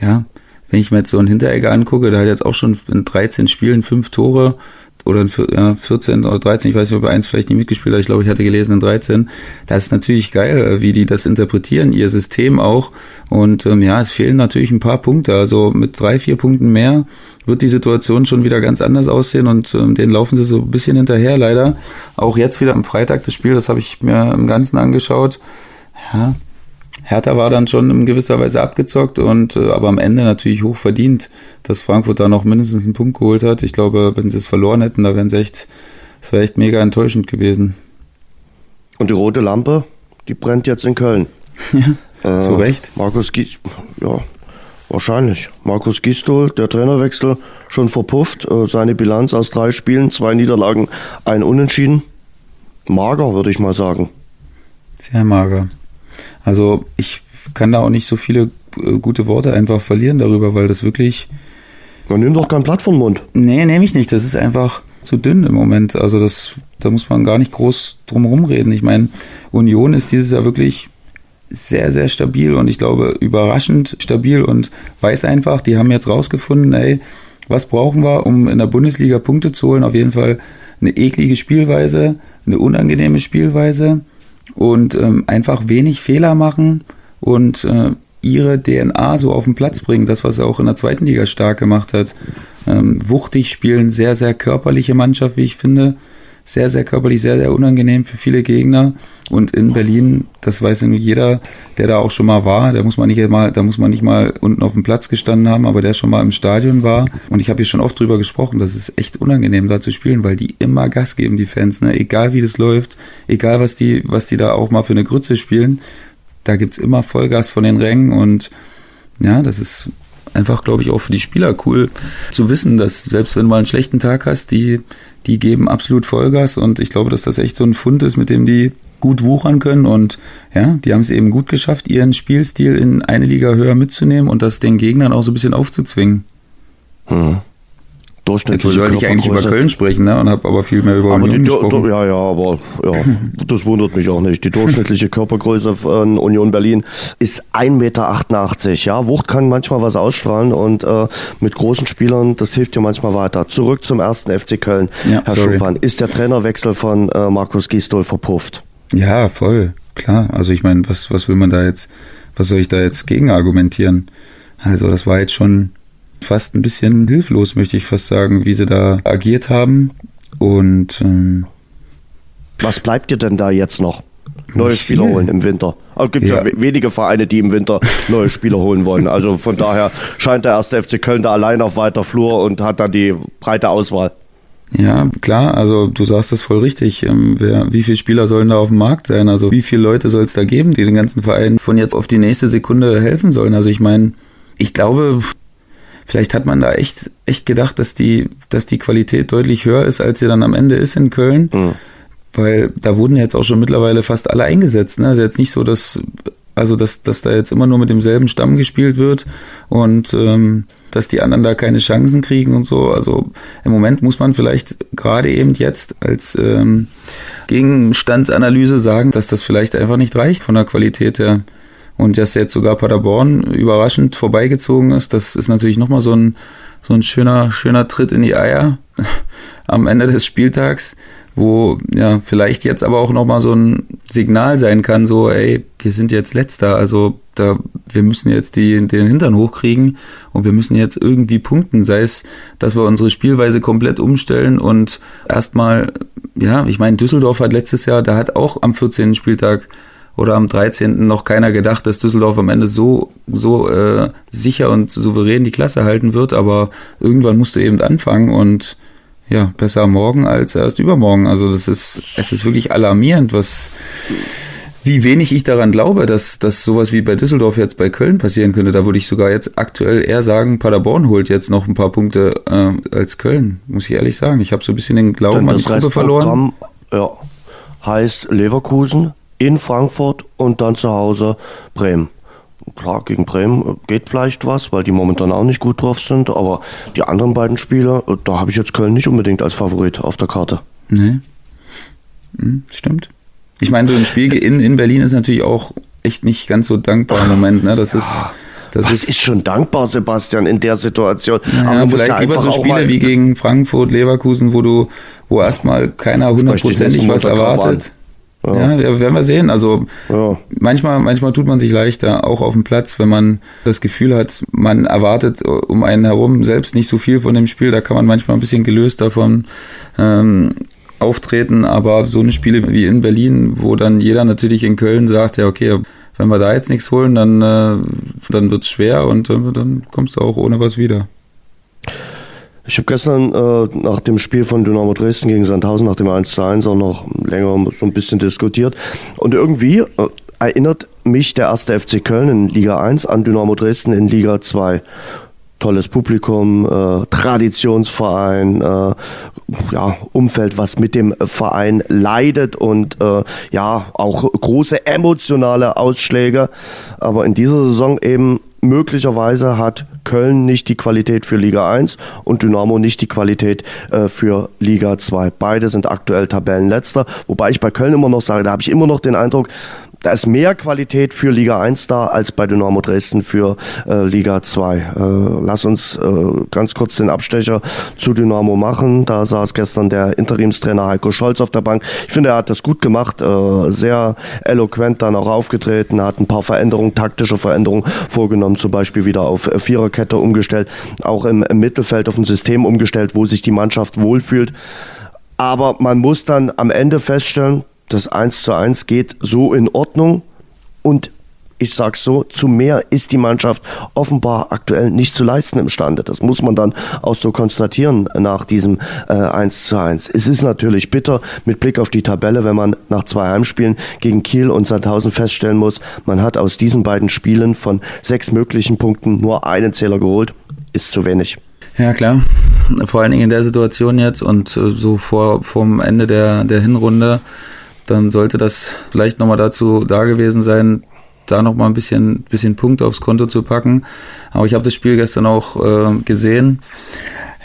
ja, wenn ich mir jetzt so einen Hinteregger angucke, der hat jetzt auch schon in 13 Spielen fünf Tore, oder ja, 14 oder 13, ich weiß nicht, ob er eins vielleicht nicht mitgespielt hat, ich glaube, ich hatte gelesen in 13. Das ist natürlich geil, äh, wie die das interpretieren, ihr System auch. Und ähm, ja, es fehlen natürlich ein paar Punkte. Also mit drei, vier Punkten mehr wird die Situation schon wieder ganz anders aussehen und ähm, den laufen sie so ein bisschen hinterher, leider. Auch jetzt wieder am Freitag das Spiel, das habe ich mir im Ganzen angeschaut. Ja, Hertha war dann schon in gewisser Weise abgezockt und äh, aber am Ende natürlich hoch verdient, dass Frankfurt da noch mindestens einen Punkt geholt hat. Ich glaube, wenn sie es verloren hätten, da wären sie echt, das wäre echt mega enttäuschend gewesen. Und die rote Lampe, die brennt jetzt in Köln. Ja, äh, zu Recht. Markus Gies, ja, wahrscheinlich. Markus Gistol, der Trainerwechsel, schon verpufft. Äh, seine Bilanz aus drei Spielen, zwei Niederlagen, ein Unentschieden. Mager, würde ich mal sagen. Sehr mager. Also ich kann da auch nicht so viele äh, gute Worte einfach verlieren darüber, weil das wirklich. Man nimmt doch kein Blatt vom Mund. Nee, nehme ich nicht. Das ist einfach zu dünn im Moment. Also das, da muss man gar nicht groß drum rumreden. Ich meine, Union ist dieses Jahr wirklich sehr, sehr stabil und ich glaube überraschend stabil und weiß einfach, die haben jetzt rausgefunden, ey, was brauchen wir, um in der Bundesliga Punkte zu holen? Auf jeden Fall eine eklige Spielweise, eine unangenehme Spielweise und ähm, einfach wenig Fehler machen und äh, ihre DNA so auf den Platz bringen, das, was er auch in der zweiten Liga stark gemacht hat. Ähm, wuchtig spielen, sehr, sehr körperliche Mannschaft, wie ich finde. Sehr, sehr körperlich, sehr, sehr unangenehm für viele Gegner. Und in Berlin, das weiß ja nur jeder, der da auch schon mal war, da muss man nicht mal, da muss man nicht mal unten auf dem Platz gestanden haben, aber der schon mal im Stadion war. Und ich habe hier schon oft drüber gesprochen, das ist echt unangenehm da zu spielen, weil die immer Gas geben, die Fans, ne? Egal wie das läuft, egal was die, was die da auch mal für eine Grütze spielen, da gibt's immer Vollgas von den Rängen und ja, das ist einfach, glaube ich, auch für die Spieler cool zu wissen, dass selbst wenn du mal einen schlechten Tag hast, die, die geben absolut Vollgas. Und ich glaube, dass das echt so ein Fund ist, mit dem die gut wuchern können. Und ja, die haben es eben gut geschafft, ihren Spielstil in eine Liga höher mitzunehmen und das den Gegnern auch so ein bisschen aufzuzwingen. Hm durchschnittliche Jetzt wollte ich eigentlich über Köln sprechen, ne? Und habe aber viel mehr über aber Union die, gesprochen. Ja, ja, aber ja, das wundert mich auch nicht. Die durchschnittliche Körpergröße von Union Berlin ist 1,88 Meter. Ja, Wucht kann manchmal was ausstrahlen und äh, mit großen Spielern, das hilft dir manchmal weiter. Zurück zum ersten FC Köln, ja, Herr sorry. Schuppan. Ist der Trainerwechsel von äh, Markus Gisdol verpufft? Ja, voll. Klar. Also ich meine, was, was will man da jetzt, was soll ich da jetzt gegen argumentieren? Also das war jetzt schon fast ein bisschen hilflos, möchte ich fast sagen, wie sie da agiert haben. Und ähm, was bleibt dir denn da jetzt noch? Neue Spieler holen im Winter. Es gibt ja. ja. wenige Vereine, die im Winter neue Spieler holen wollen. Also von daher scheint der erste FC Köln da allein auf weiter Flur und hat dann die breite Auswahl. Ja, klar, also du sagst das voll richtig. Ähm, wer, wie viele Spieler sollen da auf dem Markt sein? Also wie viele Leute soll es da geben, die den ganzen Verein von jetzt auf die nächste Sekunde helfen sollen? Also ich meine, ich glaube, vielleicht hat man da echt, echt gedacht, dass die, dass die Qualität deutlich höher ist, als sie dann am Ende ist in Köln. Mhm. weil da wurden jetzt auch schon mittlerweile fast alle eingesetzt. Ne? Also jetzt nicht so, dass also dass, dass da jetzt immer nur mit demselben Stamm gespielt wird und ähm, dass die anderen da keine Chancen kriegen und so. Also im Moment muss man vielleicht gerade eben jetzt als ähm, Gegenstandsanalyse sagen, dass das vielleicht einfach nicht reicht von der Qualität her. Und dass jetzt sogar Paderborn überraschend vorbeigezogen ist, das ist natürlich nochmal so ein, so ein schöner, schöner Tritt in die Eier am Ende des Spieltags wo ja vielleicht jetzt aber auch nochmal so ein Signal sein kann, so, ey, wir sind jetzt letzter, also da, wir müssen jetzt die, den Hintern hochkriegen und wir müssen jetzt irgendwie punkten, sei es, dass wir unsere Spielweise komplett umstellen und erstmal, ja, ich meine, Düsseldorf hat letztes Jahr, da hat auch am 14. Spieltag oder am 13. noch keiner gedacht, dass Düsseldorf am Ende so, so äh, sicher und souverän die Klasse halten wird, aber irgendwann musst du eben anfangen und ja, besser morgen als erst übermorgen. Also das ist, es ist wirklich alarmierend, was, wie wenig ich daran glaube, dass, dass sowas wie bei Düsseldorf jetzt bei Köln passieren könnte. Da würde ich sogar jetzt aktuell eher sagen, Paderborn holt jetzt noch ein paar Punkte äh, als Köln, muss ich ehrlich sagen. Ich habe so ein bisschen den Glauben an die Gruppe verloren. Ja, heißt Leverkusen in Frankfurt und dann zu Hause Bremen klar, gegen Bremen geht vielleicht was, weil die momentan auch nicht gut drauf sind, aber die anderen beiden Spiele, da habe ich jetzt Köln nicht unbedingt als Favorit auf der Karte. Nee. Hm, stimmt. Ich meine, so ein Spiel in, in Berlin ist natürlich auch echt nicht ganz so dankbar im Moment, ne? Das ja. ist. Das ist, ist, schon dankbar, Sebastian, in der Situation. Naja, aber vielleicht ja lieber so Spiele wie gegen Frankfurt, Leverkusen, wo du, wo erstmal keiner hundertprozentig was erwartet. Ja, werden wir sehen. Also ja. manchmal, manchmal tut man sich leichter, auch auf dem Platz, wenn man das Gefühl hat, man erwartet um einen herum selbst nicht so viel von dem Spiel. Da kann man manchmal ein bisschen gelöst davon ähm, auftreten. Aber so eine Spiele wie in Berlin, wo dann jeder natürlich in Köln sagt, ja okay, wenn wir da jetzt nichts holen, dann, äh, dann wird's schwer und äh, dann kommst du auch ohne was wieder. Ich habe gestern äh, nach dem Spiel von Dynamo Dresden gegen Sandhausen, nach dem 1 zu 1, auch noch länger so ein bisschen diskutiert. Und irgendwie äh, erinnert mich der erste FC Köln in Liga 1 an Dynamo Dresden in Liga 2 tolles Publikum, äh, Traditionsverein, äh, ja, Umfeld, was mit dem Verein leidet und äh, ja, auch große emotionale Ausschläge. Aber in dieser Saison eben möglicherweise hat Köln nicht die Qualität für Liga 1 und Dynamo nicht die Qualität äh, für Liga 2. Beide sind aktuell Tabellenletzter, wobei ich bei Köln immer noch sage, da habe ich immer noch den Eindruck, da ist mehr Qualität für Liga 1 da als bei Dynamo Dresden für äh, Liga 2. Äh, lass uns äh, ganz kurz den Abstecher zu Dynamo machen. Da saß gestern der Interimstrainer Heiko Scholz auf der Bank. Ich finde, er hat das gut gemacht, äh, sehr eloquent dann auch aufgetreten, hat ein paar Veränderungen, taktische Veränderungen vorgenommen, zum Beispiel wieder auf Viererkette umgestellt, auch im, im Mittelfeld auf ein System umgestellt, wo sich die Mannschaft wohlfühlt. Aber man muss dann am Ende feststellen, das 1 zu 1 geht so in Ordnung und ich sag's so, zu mehr ist die Mannschaft offenbar aktuell nicht zu leisten imstande. Das muss man dann auch so konstatieren nach diesem äh, 1 zu 1. Es ist natürlich bitter mit Blick auf die Tabelle, wenn man nach zwei Heimspielen gegen Kiel und Sandhausen feststellen muss, man hat aus diesen beiden Spielen von sechs möglichen Punkten nur einen Zähler geholt. Ist zu wenig. Ja, klar. Vor allen Dingen in der Situation jetzt und äh, so vor, vom Ende der, der Hinrunde dann sollte das vielleicht nochmal dazu da gewesen sein, da nochmal ein bisschen, bisschen Punkte aufs Konto zu packen. Aber ich habe das Spiel gestern auch äh, gesehen.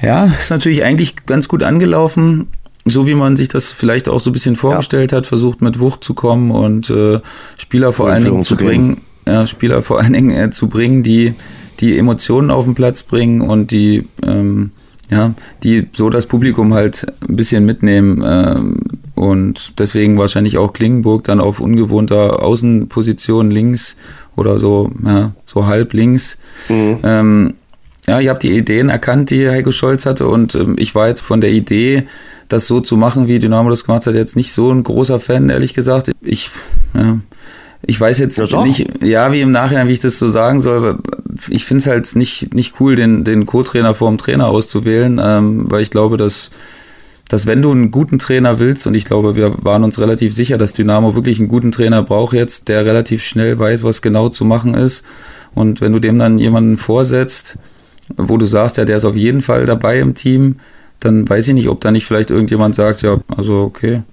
Ja, ist natürlich eigentlich ganz gut angelaufen, so wie man sich das vielleicht auch so ein bisschen vorgestellt ja. hat, versucht mit Wucht zu kommen und äh, Spieler vor allen Dingen zu bringen, ja, Spieler vor allen Dingen äh, zu bringen, die die Emotionen auf den Platz bringen und die ähm, ja, die so das Publikum halt ein bisschen mitnehmen ähm, und deswegen wahrscheinlich auch Klingenburg dann auf ungewohnter Außenposition links oder so, ja, so halb links. Mhm. Ähm, ja, ihr habt die Ideen erkannt, die Heiko Scholz hatte und ähm, ich war jetzt von der Idee, das so zu machen, wie Dynamo das gemacht hat, jetzt nicht so ein großer Fan, ehrlich gesagt. Ich, ja, ich weiß jetzt nicht, ja, wie im Nachhinein, wie ich das so sagen soll. Ich finde es halt nicht, nicht cool, den, den Co-Trainer vor dem Trainer auszuwählen, ähm, weil ich glaube, dass, dass wenn du einen guten Trainer willst, und ich glaube, wir waren uns relativ sicher, dass Dynamo wirklich einen guten Trainer braucht jetzt, der relativ schnell weiß, was genau zu machen ist. Und wenn du dem dann jemanden vorsetzt, wo du sagst, ja, der ist auf jeden Fall dabei im Team, dann weiß ich nicht, ob da nicht vielleicht irgendjemand sagt, ja, also okay,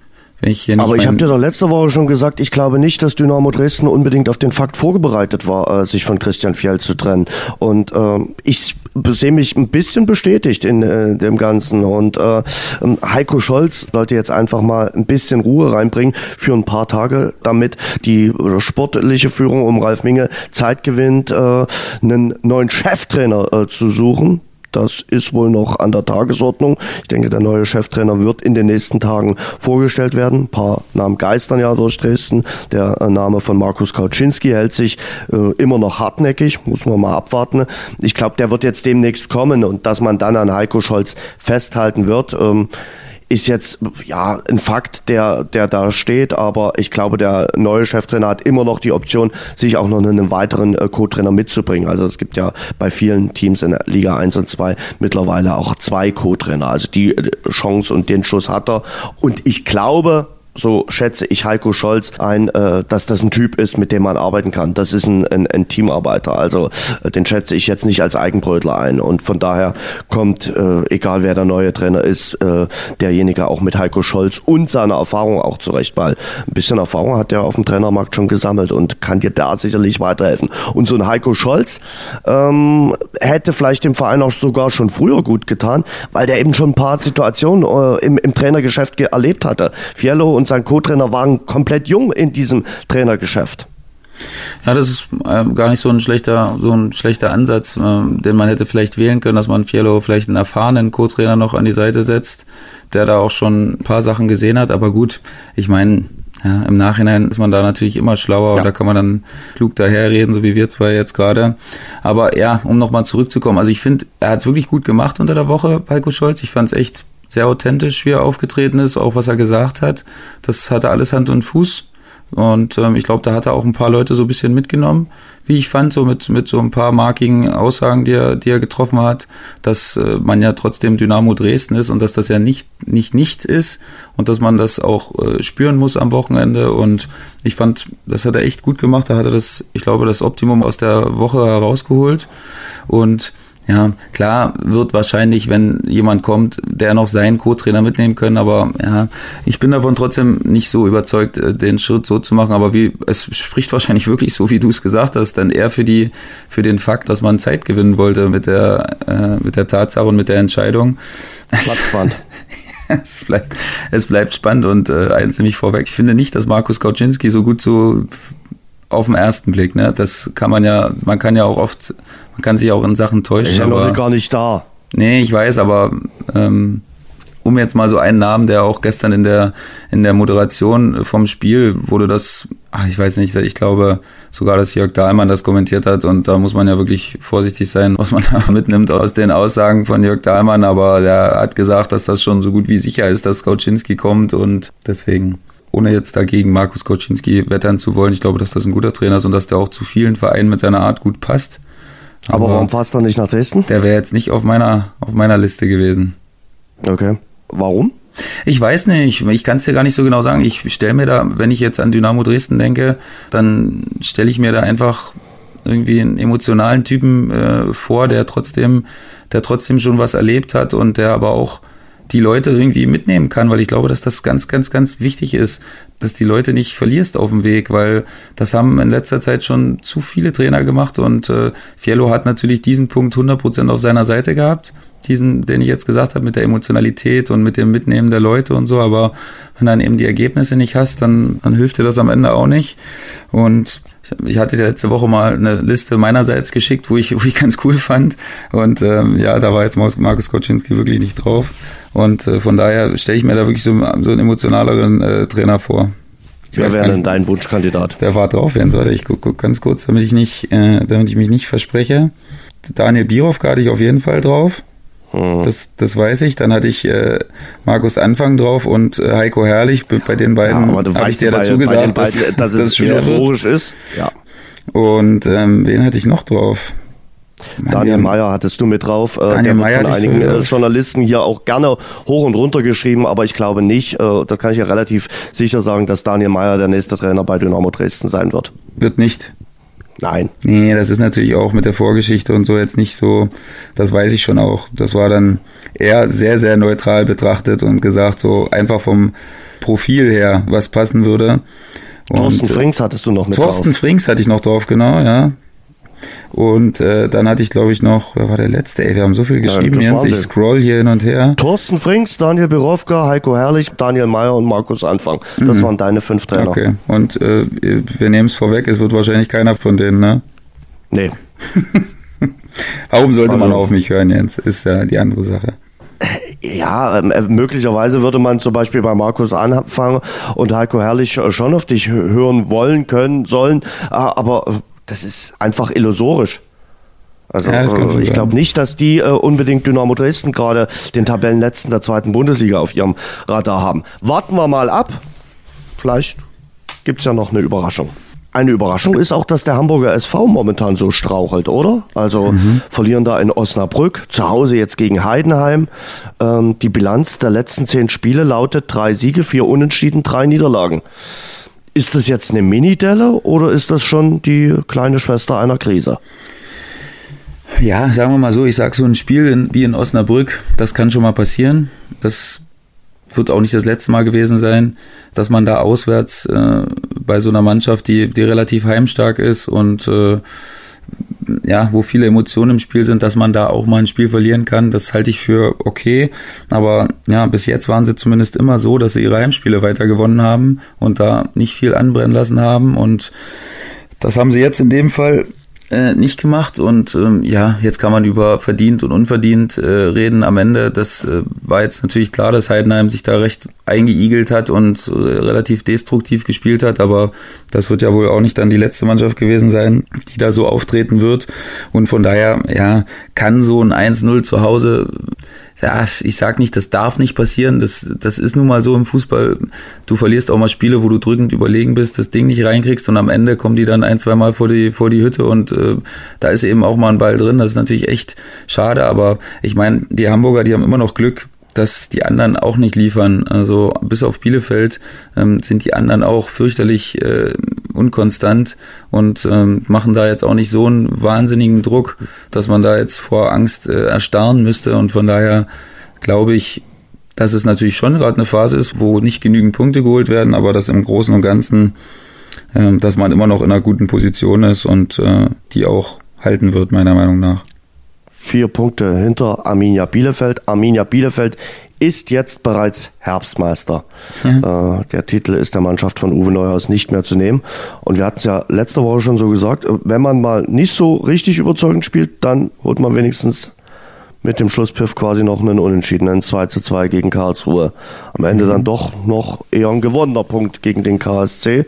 Wenn ich hier nicht Aber ich habe dir doch letzte Woche schon gesagt, ich glaube nicht, dass Dynamo Dresden unbedingt auf den Fakt vorbereitet war, äh, sich von Christian Fjell zu trennen. Und äh, ich sehe mich ein bisschen bestätigt in äh, dem Ganzen. Und äh, ähm, Heiko Scholz sollte jetzt einfach mal ein bisschen Ruhe reinbringen für ein paar Tage, damit die sportliche Führung um Ralf Minge Zeit gewinnt, äh, einen neuen Cheftrainer äh, zu suchen das ist wohl noch an der Tagesordnung. Ich denke, der neue Cheftrainer wird in den nächsten Tagen vorgestellt werden. Ein paar Namen geistern ja durch Dresden. Der äh, Name von Markus Kauczynski hält sich äh, immer noch hartnäckig, muss man mal abwarten. Ich glaube, der wird jetzt demnächst kommen und dass man dann an Heiko Scholz festhalten wird. Ähm, ist jetzt ja ein Fakt, der, der da steht, aber ich glaube, der neue Cheftrainer hat immer noch die Option, sich auch noch einen weiteren äh, Co-Trainer mitzubringen. Also es gibt ja bei vielen Teams in der Liga 1 und 2 mittlerweile auch zwei Co-Trainer. Also die äh, Chance und den Schuss hat er. Und ich glaube, so schätze ich Heiko Scholz ein, äh, dass das ein Typ ist, mit dem man arbeiten kann. Das ist ein, ein, ein Teamarbeiter. Also äh, den schätze ich jetzt nicht als Eigenbrötler ein. Und von daher kommt, äh, egal wer der neue Trainer ist, äh, derjenige auch mit Heiko Scholz und seiner Erfahrung auch zurecht, weil ein bisschen Erfahrung hat er auf dem Trainermarkt schon gesammelt und kann dir da sicherlich weiterhelfen. Und so ein Heiko Scholz ähm, hätte vielleicht dem Verein auch sogar schon früher gut getan, weil der eben schon ein paar Situationen äh, im, im Trainergeschäft erlebt hatte. Fiello und sein Co-Trainer waren komplett jung in diesem Trainergeschäft. Ja, das ist äh, gar nicht so ein schlechter, so ein schlechter Ansatz, äh, den man hätte vielleicht wählen können, dass man Fiello vielleicht einen erfahrenen Co-Trainer noch an die Seite setzt, der da auch schon ein paar Sachen gesehen hat. Aber gut, ich meine, ja, im Nachhinein ist man da natürlich immer schlauer ja. und da kann man dann klug daherreden, so wie wir zwei jetzt gerade. Aber ja, um nochmal zurückzukommen, also ich finde, er hat es wirklich gut gemacht unter der Woche, Heiko Scholz. Ich fand es echt sehr authentisch, wie er aufgetreten ist, auch was er gesagt hat. Das hatte alles Hand und Fuß. Und ähm, ich glaube, da hat er auch ein paar Leute so ein bisschen mitgenommen, wie ich fand, so mit, mit so ein paar markigen Aussagen, die er, die er getroffen hat, dass äh, man ja trotzdem Dynamo Dresden ist und dass das ja nicht, nicht nichts ist und dass man das auch äh, spüren muss am Wochenende. Und ich fand, das hat er echt gut gemacht. Da hat er das, ich glaube, das Optimum aus der Woche herausgeholt. Und ja, klar wird wahrscheinlich, wenn jemand kommt, der noch seinen Co-Trainer mitnehmen können, aber ja, ich bin davon trotzdem nicht so überzeugt, äh, den Schritt so zu machen, aber wie, es spricht wahrscheinlich wirklich so, wie du es gesagt hast, dann eher für die, für den Fakt, dass man Zeit gewinnen wollte mit der, äh, mit der Tatsache und mit der Entscheidung. Bleibt spannend. es bleibt, es bleibt spannend und äh, eins nämlich vorweg. Ich finde nicht, dass Markus Kauczynski so gut so auf den ersten Blick, ne? Das kann man ja, man kann ja auch oft, man kann sich auch in Sachen täuschen. Ich bin aber, gar nicht da. Nee, ich weiß, aber ähm, um jetzt mal so einen Namen, der auch gestern in der in der Moderation vom Spiel wurde das, ach, ich weiß nicht, ich glaube sogar, dass Jörg Dahlmann das kommentiert hat und da muss man ja wirklich vorsichtig sein, was man da mitnimmt aus den Aussagen von Jörg Dahlmann, aber der hat gesagt, dass das schon so gut wie sicher ist, dass Kauczynski kommt und deswegen ohne jetzt dagegen Markus Koczynski wettern zu wollen, ich glaube, dass das ein guter Trainer ist und dass der auch zu vielen Vereinen mit seiner Art gut passt. Aber, Aber warum passt er nicht nach Dresden? Der wäre jetzt nicht auf meiner, auf meiner Liste gewesen. Okay. Warum? Ich weiß nicht, ich kann es dir gar nicht so genau sagen. Ich stelle mir da, wenn ich jetzt an Dynamo Dresden denke, dann stelle ich mir da einfach irgendwie einen emotionalen Typen äh, vor, der trotzdem, der trotzdem schon was erlebt hat und der aber auch die Leute irgendwie mitnehmen kann, weil ich glaube, dass das ganz, ganz, ganz wichtig ist, dass die Leute nicht verlierst auf dem Weg, weil das haben in letzter Zeit schon zu viele Trainer gemacht und äh, Fiello hat natürlich diesen Punkt 100% auf seiner Seite gehabt, diesen, den ich jetzt gesagt habe, mit der Emotionalität und mit dem Mitnehmen der Leute und so, aber wenn dann eben die Ergebnisse nicht hast, dann, dann hilft dir das am Ende auch nicht und ich hatte letzte Woche mal eine Liste meinerseits geschickt, wo ich, wo ich ganz cool fand. Und ähm, ja, da war jetzt Markus Koczynski wirklich nicht drauf. Und äh, von daher stelle ich mir da wirklich so, so einen emotionaleren äh, Trainer vor. Ich Wer wäre denn dein Wunschkandidat? Wer war drauf? Jens, warte, ich gucke guck ganz kurz, damit ich nicht, äh, damit ich mich nicht verspreche. Daniel Bierovka hatte ich auf jeden Fall drauf. Hm. Das, das weiß ich. Dann hatte ich äh, Markus Anfang drauf und äh, Heiko Herrlich. Bei den beiden ja, habe ich dir dazu bei, gesagt, bei dass, dass, dass es schwer ist. Ja. Und ähm, wen hatte ich noch drauf? Daniel Meyer hattest du mit drauf. Äh, Daniel Meyer von einigen äh, Journalisten hier auch gerne hoch und runter geschrieben, aber ich glaube nicht, äh, das kann ich ja relativ sicher sagen, dass Daniel Meyer der nächste Trainer bei Dynamo Dresden sein wird. Wird nicht. Nein. Nee, das ist natürlich auch mit der Vorgeschichte und so jetzt nicht so, das weiß ich schon auch. Das war dann eher sehr, sehr neutral betrachtet und gesagt, so einfach vom Profil her, was passen würde. Und Thorsten Frings hattest du noch mit Thorsten drauf. Frings hatte ich noch drauf, genau, ja. Und äh, dann hatte ich, glaube ich, noch, wer war der letzte? Ey, wir haben so viel geschrieben, ja, Jens. Ich scroll hier hin und her. Thorsten Frings, Daniel Birovka, Heiko Herrlich, Daniel Meyer und Markus Anfang. Das mhm. waren deine fünf Trainer. Okay. Und äh, wir nehmen es vorweg, es wird wahrscheinlich keiner von denen, ne? Nee. Warum sollte also, man auf mich hören, Jens? Ist ja die andere Sache. Ja, ähm, äh, möglicherweise würde man zum Beispiel bei Markus anfangen und Heiko Herrlich schon auf dich hören wollen, können, sollen, aber das ist einfach illusorisch. Also ja, äh, ich glaube nicht, dass die äh, unbedingt Dynamo Dresden gerade den Tabellenletzten der zweiten Bundesliga auf ihrem Radar haben. Warten wir mal ab. Vielleicht gibt es ja noch eine Überraschung. Eine Überraschung ist auch, dass der Hamburger SV momentan so strauchelt, oder? Also mhm. verlieren da in Osnabrück, zu Hause jetzt gegen Heidenheim. Ähm, die Bilanz der letzten zehn Spiele lautet drei Siege, vier Unentschieden, drei Niederlagen. Ist das jetzt eine Mini-Delle oder ist das schon die kleine Schwester einer Krise? Ja, sagen wir mal so, ich sage so ein Spiel in, wie in Osnabrück, das kann schon mal passieren. Das wird auch nicht das letzte Mal gewesen sein, dass man da auswärts äh, bei so einer Mannschaft, die, die relativ heimstark ist und äh, ja, wo viele Emotionen im Spiel sind, dass man da auch mal ein Spiel verlieren kann, das halte ich für okay. Aber ja, bis jetzt waren sie zumindest immer so, dass sie ihre Heimspiele weiter gewonnen haben und da nicht viel anbrennen lassen haben. Und das haben sie jetzt in dem Fall äh, nicht gemacht und ähm, ja, jetzt kann man über verdient und unverdient äh, reden. Am Ende, das äh, war jetzt natürlich klar, dass Heidenheim sich da recht eingeigelt hat und äh, relativ destruktiv gespielt hat, aber das wird ja wohl auch nicht dann die letzte Mannschaft gewesen sein, die da so auftreten wird. Und von daher, ja, kann so ein 1-0 zu Hause ja, ich sag nicht, das darf nicht passieren. Das, das ist nun mal so im Fußball. Du verlierst auch mal Spiele, wo du drückend überlegen bist, das Ding nicht reinkriegst und am Ende kommen die dann ein, zwei Mal vor die, vor die Hütte und äh, da ist eben auch mal ein Ball drin. Das ist natürlich echt schade, aber ich meine, die Hamburger, die haben immer noch Glück dass die anderen auch nicht liefern. Also bis auf Bielefeld ähm, sind die anderen auch fürchterlich äh, unkonstant und ähm, machen da jetzt auch nicht so einen wahnsinnigen Druck, dass man da jetzt vor Angst äh, erstarren müsste. Und von daher glaube ich, dass es natürlich schon gerade eine Phase ist, wo nicht genügend Punkte geholt werden, aber dass im Großen und Ganzen, äh, dass man immer noch in einer guten Position ist und äh, die auch halten wird, meiner Meinung nach vier Punkte hinter Arminia Bielefeld. Arminia Bielefeld ist jetzt bereits Herbstmeister. Mhm. Äh, der Titel ist der Mannschaft von Uwe Neuhaus nicht mehr zu nehmen. Und wir hatten es ja letzte Woche schon so gesagt, äh, wenn man mal nicht so richtig überzeugend spielt, dann holt man wenigstens mit dem Schlusspfiff quasi noch einen Unentschieden, 2 zu 2 gegen Karlsruhe. Am Ende mhm. dann doch noch eher ein gewonnener Punkt gegen den KSC.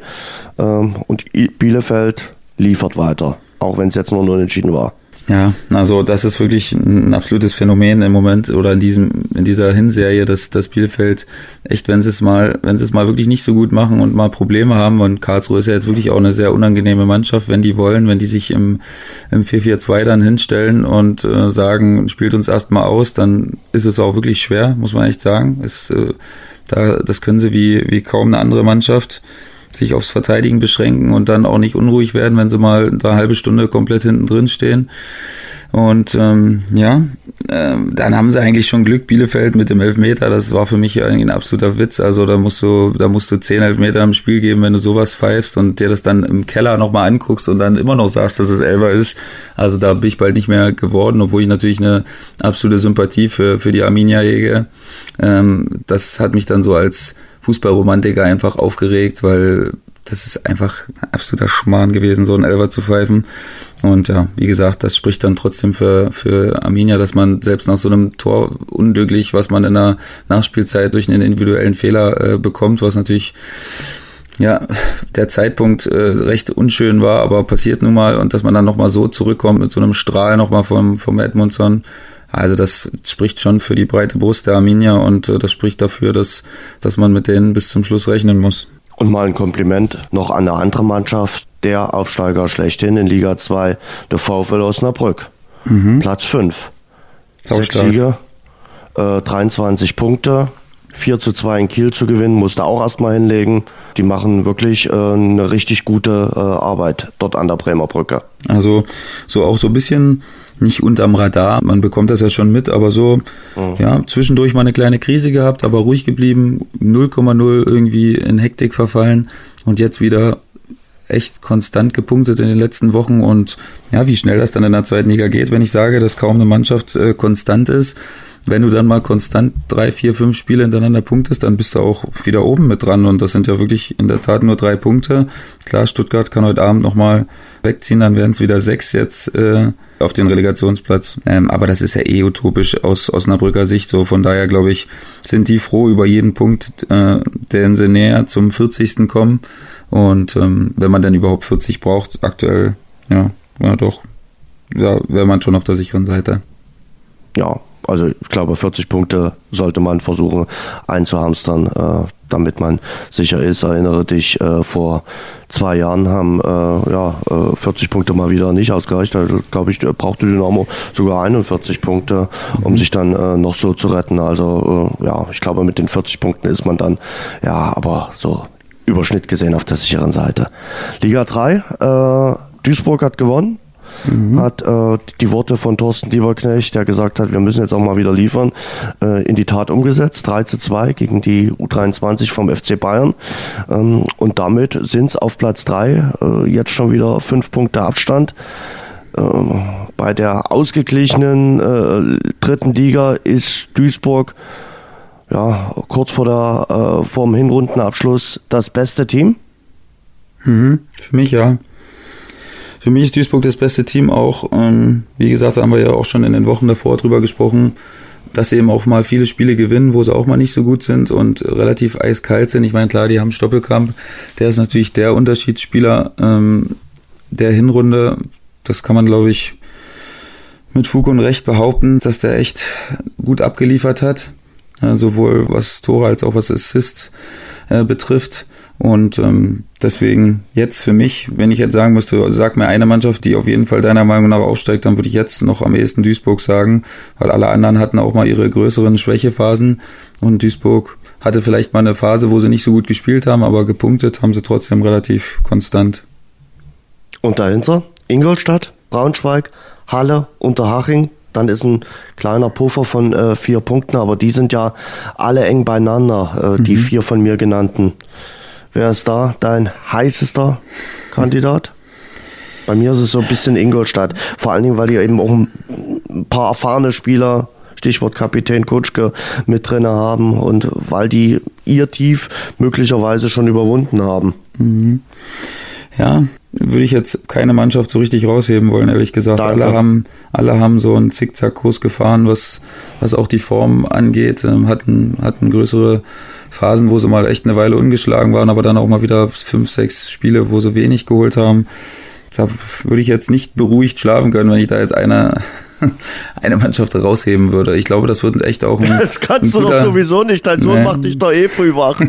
Ähm, und Bielefeld liefert weiter, auch wenn es jetzt nur ein Unentschieden war. Ja, also das ist wirklich ein absolutes Phänomen im Moment oder in diesem in dieser Hinserie, dass das Bielefeld echt, wenn sie es mal, wenn sie es mal wirklich nicht so gut machen und mal Probleme haben und Karlsruhe ist ja jetzt wirklich auch eine sehr unangenehme Mannschaft, wenn die wollen, wenn die sich im im 4-4-2 dann hinstellen und äh, sagen, spielt uns erstmal aus, dann ist es auch wirklich schwer, muss man echt sagen. Ist, äh, da das können sie wie wie kaum eine andere Mannschaft sich aufs Verteidigen beschränken und dann auch nicht unruhig werden, wenn sie mal eine halbe Stunde komplett hinten drin stehen. Und ähm, ja, äh, dann haben sie eigentlich schon Glück, Bielefeld mit dem Elfmeter. Das war für mich ein absoluter Witz. Also da musst du, da musst du zehn Elfmeter im Spiel geben, wenn du sowas pfeifst und dir das dann im Keller nochmal anguckst und dann immer noch sagst, dass es Elfer ist. Also da bin ich bald nicht mehr geworden, obwohl ich natürlich eine absolute Sympathie für, für die Arminia hege. Ähm, das hat mich dann so als Fußballromantiker einfach aufgeregt, weil das ist einfach ein absoluter Schmarrn gewesen, so ein Elfer zu pfeifen. Und ja, wie gesagt, das spricht dann trotzdem für, für Arminia, dass man selbst nach so einem Tor unglücklich, was man in der Nachspielzeit durch einen individuellen Fehler äh, bekommt, was natürlich ja, der Zeitpunkt äh, recht unschön war, aber passiert nun mal und dass man dann nochmal so zurückkommt mit so einem Strahl nochmal vom, vom Edmundson, also das spricht schon für die breite Brust der Arminia und äh, das spricht dafür, dass, dass man mit denen bis zum Schluss rechnen muss. Und mal ein Kompliment noch an eine andere Mannschaft, der Aufsteiger schlechthin in Liga 2, der VfL Osnabrück. Mhm. Platz 5. Sechs Siege, äh, 23 Punkte. 4 zu 2 in Kiel zu gewinnen, musste auch erstmal hinlegen. Die machen wirklich äh, eine richtig gute äh, Arbeit dort an der Bremer Brücke. Also so auch so ein bisschen nicht unterm Radar, man bekommt das ja schon mit, aber so, mhm. ja, zwischendurch mal eine kleine Krise gehabt, aber ruhig geblieben, 0,0 irgendwie in Hektik verfallen und jetzt wieder echt konstant gepunktet in den letzten Wochen und ja, wie schnell das dann in der zweiten Liga geht, wenn ich sage, dass kaum eine Mannschaft äh, konstant ist. Wenn du dann mal konstant drei, vier, fünf Spiele hintereinander punktest, dann bist du auch wieder oben mit dran und das sind ja wirklich in der Tat nur drei Punkte. Klar, Stuttgart kann heute Abend nochmal wegziehen, dann wären es wieder sechs jetzt äh, auf den Relegationsplatz. Ähm, aber das ist ja eh utopisch aus Osnabrücker Sicht. So von daher glaube ich, sind die froh über jeden Punkt, äh, den sie näher zum 40. kommen. Und ähm, wenn man denn überhaupt 40 braucht, aktuell, ja, ja doch, da wäre man schon auf der sicheren Seite. Ja, also ich glaube, 40 Punkte sollte man versuchen einzuhamstern, äh, damit man sicher ist. Erinnere dich, äh, vor zwei Jahren haben äh, ja, äh, 40 Punkte mal wieder nicht ausgereicht. Da glaube ich, brauchte Dynamo sogar 41 Punkte, um mhm. sich dann äh, noch so zu retten. Also äh, ja, ich glaube, mit den 40 Punkten ist man dann, ja, aber so Überschnitt gesehen auf der sicheren Seite. Liga 3, äh, Duisburg hat gewonnen. Mhm. hat äh, die Worte von Thorsten Dieberknecht, der gesagt hat, wir müssen jetzt auch mal wieder liefern, äh, in die Tat umgesetzt. 3 zu 2 gegen die U23 vom FC Bayern. Ähm, und damit sind es auf Platz 3 äh, jetzt schon wieder fünf Punkte Abstand. Ähm, bei der ausgeglichenen äh, dritten Liga ist Duisburg ja, kurz vor der äh, vor dem Hinrundenabschluss das beste Team? Mhm, für mich ja. Für mich ist Duisburg das beste Team auch. Ähm, wie gesagt, da haben wir ja auch schon in den Wochen davor drüber gesprochen, dass sie eben auch mal viele Spiele gewinnen, wo sie auch mal nicht so gut sind und relativ eiskalt sind. Ich meine, klar, die haben Stoppelkamp, der ist natürlich der Unterschiedsspieler ähm, der Hinrunde. Das kann man, glaube ich, mit Fug und Recht behaupten, dass der echt gut abgeliefert hat sowohl was Tore als auch was Assists äh, betrifft. Und ähm, deswegen jetzt für mich, wenn ich jetzt sagen müsste, sag mir eine Mannschaft, die auf jeden Fall deiner Meinung nach aufsteigt, dann würde ich jetzt noch am ehesten Duisburg sagen, weil alle anderen hatten auch mal ihre größeren Schwächephasen und Duisburg hatte vielleicht mal eine Phase, wo sie nicht so gut gespielt haben, aber gepunktet haben sie trotzdem relativ konstant. Und dahinter Ingolstadt, Braunschweig, Halle, Unterhaching, dann ist ein kleiner Puffer von äh, vier Punkten, aber die sind ja alle eng beieinander, äh, die mhm. vier von mir genannten. Wer ist da dein heißester Kandidat? Bei mir ist es so ein bisschen Ingolstadt. Vor allen Dingen, weil die eben auch ein paar erfahrene Spieler, Stichwort Kapitän Kutschke, mit drin haben und weil die ihr Tief möglicherweise schon überwunden haben. Mhm. Ja, würde ich jetzt keine Mannschaft so richtig rausheben wollen, ehrlich gesagt. Alle haben, alle haben so einen Zickzackkurs gefahren, was, was auch die Form angeht, ähm, hatten, hatten größere Phasen, wo sie mal echt eine Weile ungeschlagen waren, aber dann auch mal wieder fünf, sechs Spiele, wo sie wenig geholt haben. Da würde ich jetzt nicht beruhigt schlafen können, wenn ich da jetzt einer eine Mannschaft rausheben würde. Ich glaube, das wird echt auch ein. Das kannst ein du doch sowieso nicht. Dein Sohn nee. macht dich doch eh früh wach.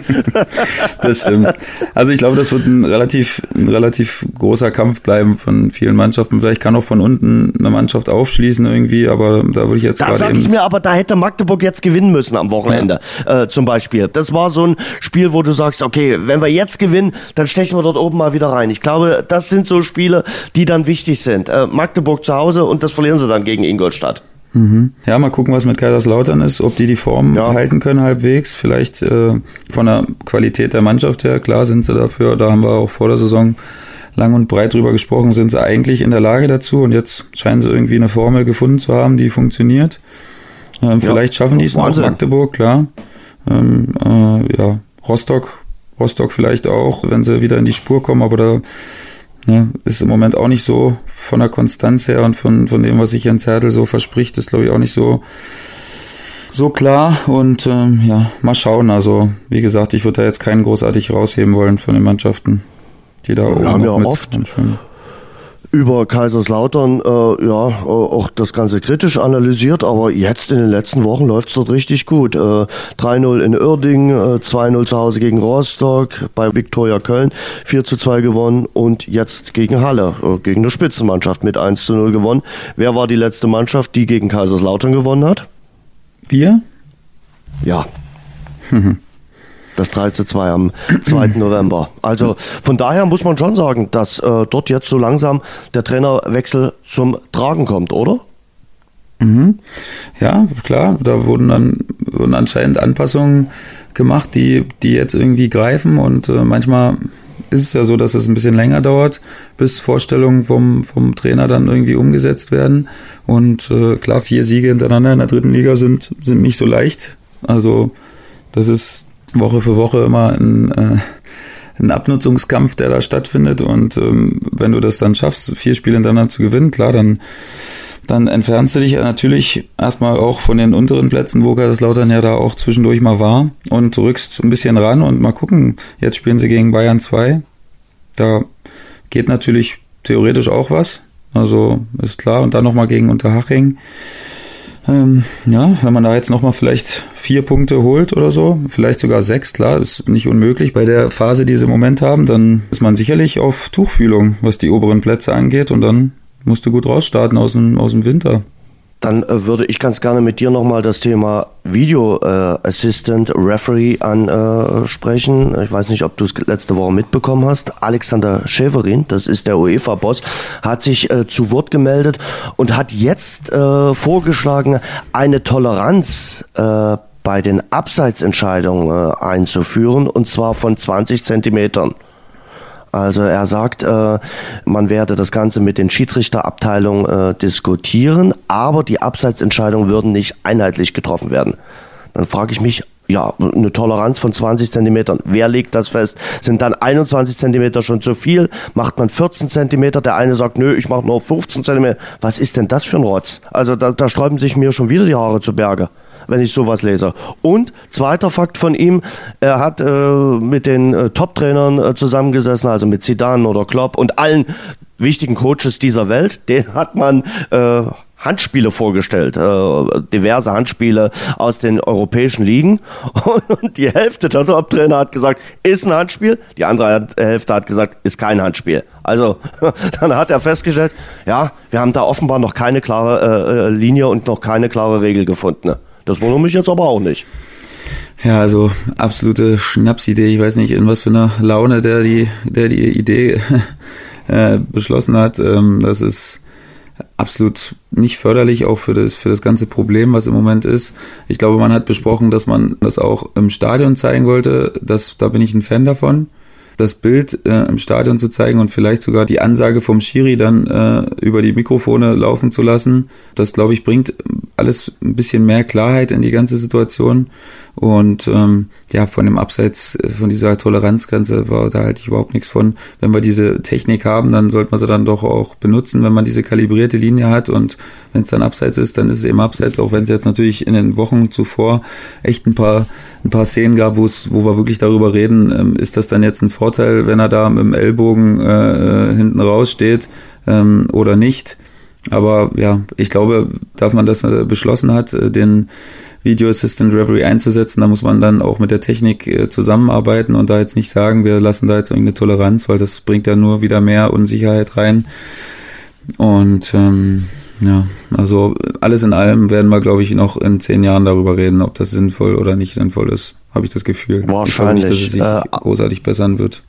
das stimmt. Also ich glaube, das wird ein relativ, ein relativ großer Kampf bleiben von vielen Mannschaften. Vielleicht kann auch von unten eine Mannschaft aufschließen irgendwie, aber da würde ich jetzt gerade. Da sage ich mir, aber da hätte Magdeburg jetzt gewinnen müssen am Wochenende, ja. äh, zum Beispiel. Das war so ein Spiel, wo du sagst, okay, wenn wir jetzt gewinnen, dann stechen wir dort oben mal wieder rein. Ich glaube, das sind so Spiele, die dann wichtig sind. Äh, Magdeburg zu Hause und das verlieren sie dann gegen Ingolstadt. Mhm. Ja, mal gucken, was mit Kaiserslautern ist, ob die die Form ja. halten können halbwegs. Vielleicht äh, von der Qualität der Mannschaft her, klar sind sie dafür. Da haben wir auch vor der Saison lang und breit drüber gesprochen, sind sie eigentlich in der Lage dazu und jetzt scheinen sie irgendwie eine Formel gefunden zu haben, die funktioniert. Ähm, vielleicht ja, schaffen die es noch, Magdeburg, klar. Ähm, äh, ja, Rostock, Rostock vielleicht auch, wenn sie wieder in die Spur kommen, aber da Ne, ist im Moment auch nicht so von der Konstanz her und von, von dem, was sich Jens Hertel so verspricht, ist glaube ich auch nicht so, so klar. Und ähm, ja, mal schauen. Also, wie gesagt, ich würde da jetzt keinen großartig rausheben wollen von den Mannschaften, die da ja, oben noch mit oft, über Kaiserslautern äh, ja äh, auch das Ganze kritisch analysiert, aber jetzt in den letzten Wochen läuft es dort richtig gut. Äh, 3-0 in Uerdingen, äh, 2-0 zu Hause gegen Rostock, bei Viktoria Köln 4 zu 2 gewonnen und jetzt gegen Halle, äh, gegen eine Spitzenmannschaft mit 1 zu 0 gewonnen. Wer war die letzte Mannschaft, die gegen Kaiserslautern gewonnen hat? Wir? Ja. Das 3 zu 2 am 2. November. Also von daher muss man schon sagen, dass äh, dort jetzt so langsam der Trainerwechsel zum Tragen kommt, oder? Mhm. Ja, klar, da wurden dann wurden anscheinend Anpassungen gemacht, die, die jetzt irgendwie greifen und äh, manchmal ist es ja so, dass es ein bisschen länger dauert, bis Vorstellungen vom, vom Trainer dann irgendwie umgesetzt werden. Und äh, klar, vier Siege hintereinander in der dritten Liga sind, sind nicht so leicht. Also das ist Woche für Woche immer ein, äh, ein Abnutzungskampf, der da stattfindet. Und ähm, wenn du das dann schaffst, vier Spiele hintereinander zu gewinnen, klar, dann dann entfernst du dich natürlich erstmal auch von den unteren Plätzen, wo Kaiserslautern ja da auch zwischendurch mal war und rückst ein bisschen ran und mal gucken. Jetzt spielen sie gegen Bayern 2. Da geht natürlich theoretisch auch was. Also ist klar. Und dann nochmal gegen Unterhaching. Ähm, ja, wenn man da jetzt nochmal vielleicht vier Punkte holt oder so, vielleicht sogar sechs, klar, ist nicht unmöglich bei der Phase, die sie im Moment haben, dann ist man sicherlich auf Tuchfühlung, was die oberen Plätze angeht und dann musst du gut rausstarten aus dem, aus dem Winter. Dann äh, würde ich ganz gerne mit dir nochmal das Thema Video äh, Assistant Referee ansprechen. Äh, ich weiß nicht, ob du es letzte Woche mitbekommen hast. Alexander Schäferin, das ist der UEFA-Boss, hat sich äh, zu Wort gemeldet und hat jetzt äh, vorgeschlagen, eine Toleranz bei den Abseitsentscheidungen einzuführen, und zwar von 20 Zentimetern. Also er sagt, äh, man werde das Ganze mit den Schiedsrichterabteilungen äh, diskutieren, aber die Abseitsentscheidungen würden nicht einheitlich getroffen werden. Dann frage ich mich, ja, eine Toleranz von 20 Zentimetern. Wer legt das fest? Sind dann 21 Zentimeter schon zu viel? Macht man 14 Zentimeter? Der eine sagt, nö, ich mache nur 15 Zentimeter. Was ist denn das für ein Rotz? Also da, da sträuben sich mir schon wieder die Haare zu Berge wenn ich sowas lese. Und zweiter Fakt von ihm, er hat äh, mit den äh, Top-Trainern äh, zusammengesessen, also mit Zidane oder Klopp und allen wichtigen Coaches dieser Welt. Den hat man äh, Handspiele vorgestellt, äh, diverse Handspiele aus den europäischen Ligen. Und die Hälfte der Top-Trainer hat gesagt, ist ein Handspiel. Die andere Hälfte hat gesagt, ist kein Handspiel. Also dann hat er festgestellt, ja, wir haben da offenbar noch keine klare äh, Linie und noch keine klare Regel gefunden. Das wundert mich jetzt aber auch nicht. Ja, also absolute Schnapsidee. Ich weiß nicht, in was für einer Laune der die, der die Idee äh, beschlossen hat. Ähm, das ist absolut nicht förderlich auch für das, für das ganze Problem, was im Moment ist. Ich glaube, man hat besprochen, dass man das auch im Stadion zeigen wollte. Das, da bin ich ein Fan davon das Bild äh, im Stadion zu zeigen und vielleicht sogar die Ansage vom Schiri dann äh, über die Mikrofone laufen zu lassen. Das, glaube ich, bringt alles ein bisschen mehr Klarheit in die ganze Situation. Und ähm, ja, von dem Abseits, äh, von dieser Toleranzgrenze war da halt überhaupt nichts von. Wenn wir diese Technik haben, dann sollte man sie dann doch auch benutzen, wenn man diese kalibrierte Linie hat. Und wenn es dann Abseits ist, dann ist es eben Abseits, auch wenn es jetzt natürlich in den Wochen zuvor echt ein paar, ein paar Szenen gab, wo es, wo wir wirklich darüber reden, ähm, ist das dann jetzt ein Vorteil, wenn er da mit dem Ellbogen äh, hinten raussteht ähm, oder nicht. Aber ja, ich glaube, da man das äh, beschlossen hat, äh, den Video Assistant Referee einzusetzen, da muss man dann auch mit der Technik äh, zusammenarbeiten und da jetzt nicht sagen, wir lassen da jetzt irgendeine Toleranz, weil das bringt ja nur wieder mehr Unsicherheit rein. Und ähm, ja, also alles in allem werden wir, glaube ich, noch in zehn Jahren darüber reden, ob das sinnvoll oder nicht sinnvoll ist, habe ich das Gefühl. Wahrscheinlich. Ich nicht, dass es sich äh, großartig bessern wird.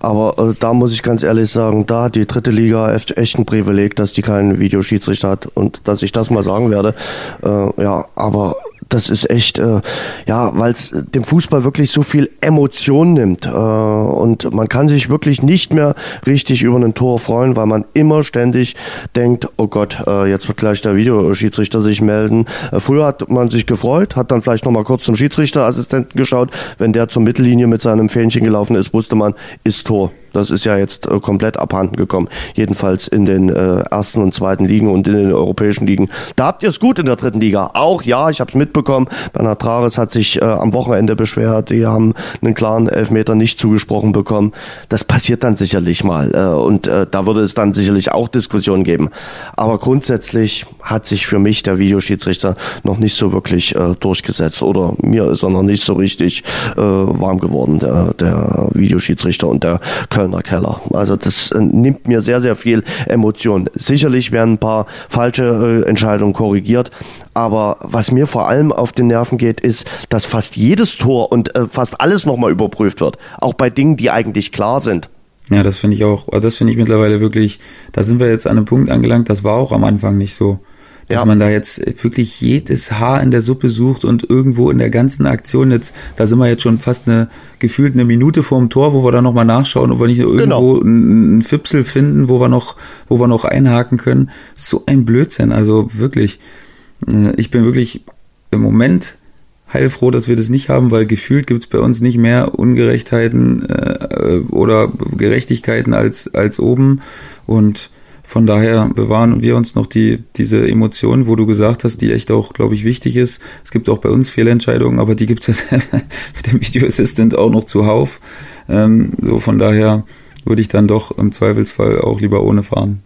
Aber äh, da muss ich ganz ehrlich sagen, da hat die dritte Liga echt, echt ein Privileg, dass die keinen Videoschiedsrichter hat und dass ich das mal sagen werde. Äh, ja, aber das ist echt, äh, ja, weil es dem Fußball wirklich so viel Emotion nimmt. Äh, und man kann sich wirklich nicht mehr richtig über ein Tor freuen, weil man immer ständig denkt, oh Gott, äh, jetzt wird gleich der Videoschiedsrichter sich melden. Äh, früher hat man sich gefreut, hat dann vielleicht nochmal kurz zum Schiedsrichterassistenten geschaut. Wenn der zur Mittellinie mit seinem Fähnchen gelaufen ist, wusste man, ist Tor. Das ist ja jetzt äh, komplett abhanden gekommen. Jedenfalls in den äh, ersten und zweiten Ligen und in den europäischen Ligen. Da habt ihr es gut in der dritten Liga. Auch ja, ich habe es mitbekommen. Bernhard Trares hat sich äh, am Wochenende beschwert. Die haben einen klaren Elfmeter nicht zugesprochen bekommen. Das passiert dann sicherlich mal. Äh, und äh, da würde es dann sicherlich auch Diskussionen geben. Aber grundsätzlich hat sich für mich der Videoschiedsrichter noch nicht so wirklich äh, durchgesetzt. Oder mir ist er noch nicht so richtig äh, warm geworden, der, der Videoschiedsrichter. Und der Kölner Keller. Also das äh, nimmt mir sehr, sehr viel Emotion. Sicherlich werden ein paar falsche äh, Entscheidungen korrigiert, aber was mir vor allem auf den Nerven geht, ist, dass fast jedes Tor und äh, fast alles nochmal überprüft wird. Auch bei Dingen, die eigentlich klar sind. Ja, das finde ich auch, also das finde ich mittlerweile wirklich, da sind wir jetzt an einem Punkt angelangt, das war auch am Anfang nicht so dass ja. man da jetzt wirklich jedes Haar in der Suppe sucht und irgendwo in der ganzen Aktion jetzt, da sind wir jetzt schon fast eine gefühlt eine Minute vorm Tor, wo wir dann nochmal nachschauen, ob wir nicht irgendwo genau. einen Fipsel finden, wo wir noch, wo wir noch einhaken können. So ein Blödsinn, also wirklich. Äh, ich bin wirklich im Moment heilfroh, dass wir das nicht haben, weil gefühlt gibt es bei uns nicht mehr Ungerechtheiten äh, oder Gerechtigkeiten als, als oben. Und von daher bewahren wir uns noch die, diese Emotionen, wo du gesagt hast, die echt auch, glaube ich, wichtig ist. Es gibt auch bei uns Fehlentscheidungen, aber die gibt es ja mit dem Video Assistant auch noch zuhauf. Ähm, so von daher würde ich dann doch im Zweifelsfall auch lieber ohne fahren.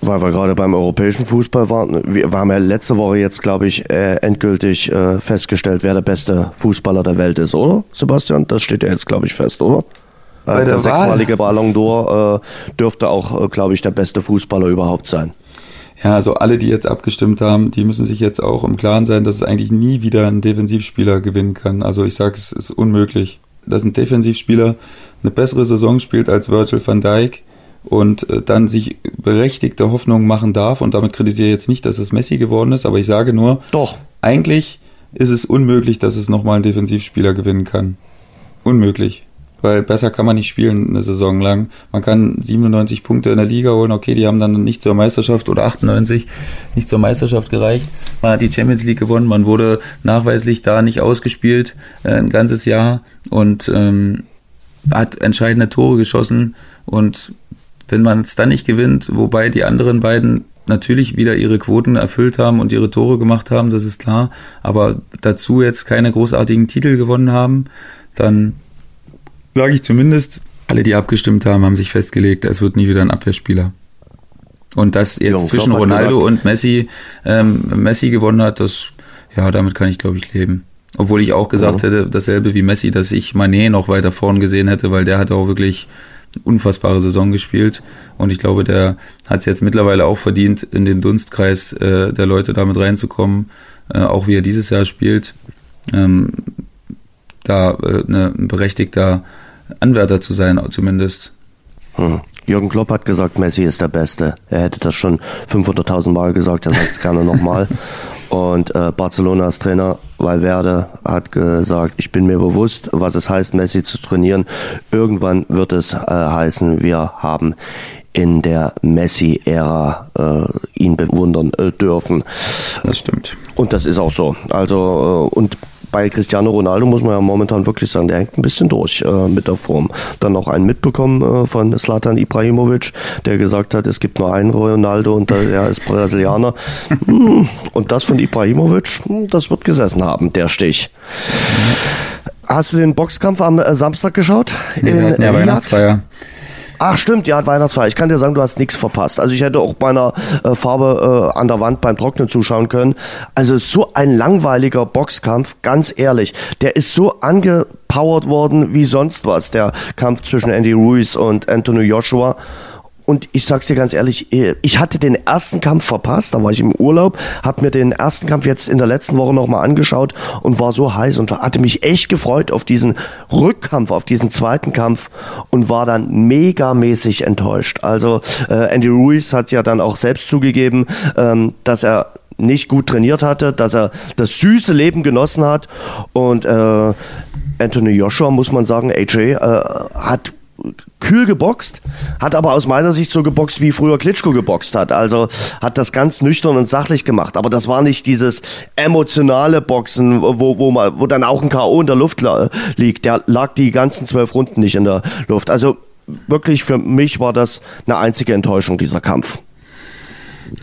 Weil wir gerade beim europäischen Fußball waren. Wir haben ja letzte Woche jetzt, glaube ich, äh, endgültig äh, festgestellt, wer der beste Fußballer der Welt ist, oder? Sebastian, das steht ja jetzt, glaube ich, fest, oder? Bei der, der sechsmalige Ballon d'Or äh, dürfte auch, äh, glaube ich, der beste Fußballer überhaupt sein. Ja, also alle, die jetzt abgestimmt haben, die müssen sich jetzt auch im Klaren sein, dass es eigentlich nie wieder ein Defensivspieler gewinnen kann. Also ich sage, es ist unmöglich, dass ein Defensivspieler eine bessere Saison spielt als Virgil van Dijk und äh, dann sich berechtigte Hoffnungen machen darf. Und damit kritisiere ich jetzt nicht, dass es Messi geworden ist, aber ich sage nur, doch. Eigentlich ist es unmöglich, dass es nochmal ein Defensivspieler gewinnen kann. Unmöglich weil besser kann man nicht spielen eine Saison lang. Man kann 97 Punkte in der Liga holen, okay, die haben dann nicht zur Meisterschaft oder 98 nicht zur Meisterschaft gereicht. Man hat die Champions League gewonnen, man wurde nachweislich da nicht ausgespielt äh, ein ganzes Jahr und ähm, hat entscheidende Tore geschossen und wenn man es dann nicht gewinnt, wobei die anderen beiden natürlich wieder ihre Quoten erfüllt haben und ihre Tore gemacht haben, das ist klar, aber dazu jetzt keine großartigen Titel gewonnen haben, dann sage ich zumindest, alle, die abgestimmt haben, haben sich festgelegt, es wird nie wieder ein Abwehrspieler. Und dass jetzt ja, zwischen Ronaldo und Messi ähm, Messi gewonnen hat, das ja, damit kann ich glaube ich leben. Obwohl ich auch gesagt ja. hätte, dasselbe wie Messi, dass ich Manet noch weiter vorn gesehen hätte, weil der hat auch wirklich eine unfassbare Saison gespielt. Und ich glaube, der hat es jetzt mittlerweile auch verdient, in den Dunstkreis äh, der Leute damit reinzukommen, äh, auch wie er dieses Jahr spielt. Ähm, da äh, ne, ein berechtigter Anwärter zu sein, zumindest. Hm. Jürgen Klopp hat gesagt, Messi ist der Beste. Er hätte das schon 500.000 Mal gesagt, er sagt es gerne nochmal. Und äh, Barcelonas Trainer Valverde hat gesagt, ich bin mir bewusst, was es heißt, Messi zu trainieren. Irgendwann wird es äh, heißen, wir haben in der Messi-Ära äh, ihn bewundern äh, dürfen. Das stimmt. Und das ist auch so. Also, äh, und bei Cristiano Ronaldo muss man ja momentan wirklich sagen, der hängt ein bisschen durch äh, mit der Form. Dann noch einen mitbekommen äh, von Slatan Ibrahimovic, der gesagt hat, es gibt nur einen Ronaldo und er ist Brasilianer. Hm, und das von Ibrahimovic, hm, das wird gesessen haben, der Stich. Hast du den Boxkampf am äh, Samstag geschaut? Ja, in ja, Weihnachtsfeier. Ach stimmt, ja, Weihnachtsfeier. Ich kann dir sagen, du hast nichts verpasst. Also ich hätte auch bei einer äh, Farbe äh, an der Wand beim Trocknen zuschauen können. Also so ein langweiliger Boxkampf, ganz ehrlich. Der ist so angepowert worden wie sonst was, der Kampf zwischen Andy Ruiz und Anthony Joshua. Und ich sag's dir ganz ehrlich, äh, ich hatte den ersten Kampf verpasst, da war ich im Urlaub, hab mir den ersten Kampf jetzt in der letzten Woche nochmal angeschaut und war so heiß und hatte mich echt gefreut auf diesen Rückkampf, auf diesen zweiten Kampf und war dann megamäßig enttäuscht. Also äh, Andy Ruiz hat ja dann auch selbst zugegeben, ähm, dass er nicht gut trainiert hatte, dass er das süße Leben genossen hat und äh, Anthony Joshua, muss man sagen, AJ, äh, hat kühl geboxt, hat aber aus meiner Sicht so geboxt, wie früher Klitschko geboxt hat. Also hat das ganz nüchtern und sachlich gemacht. Aber das war nicht dieses emotionale Boxen, wo, wo, man, wo dann auch ein K.O. in der Luft liegt. Der lag die ganzen zwölf Runden nicht in der Luft. Also wirklich für mich war das eine einzige Enttäuschung, dieser Kampf.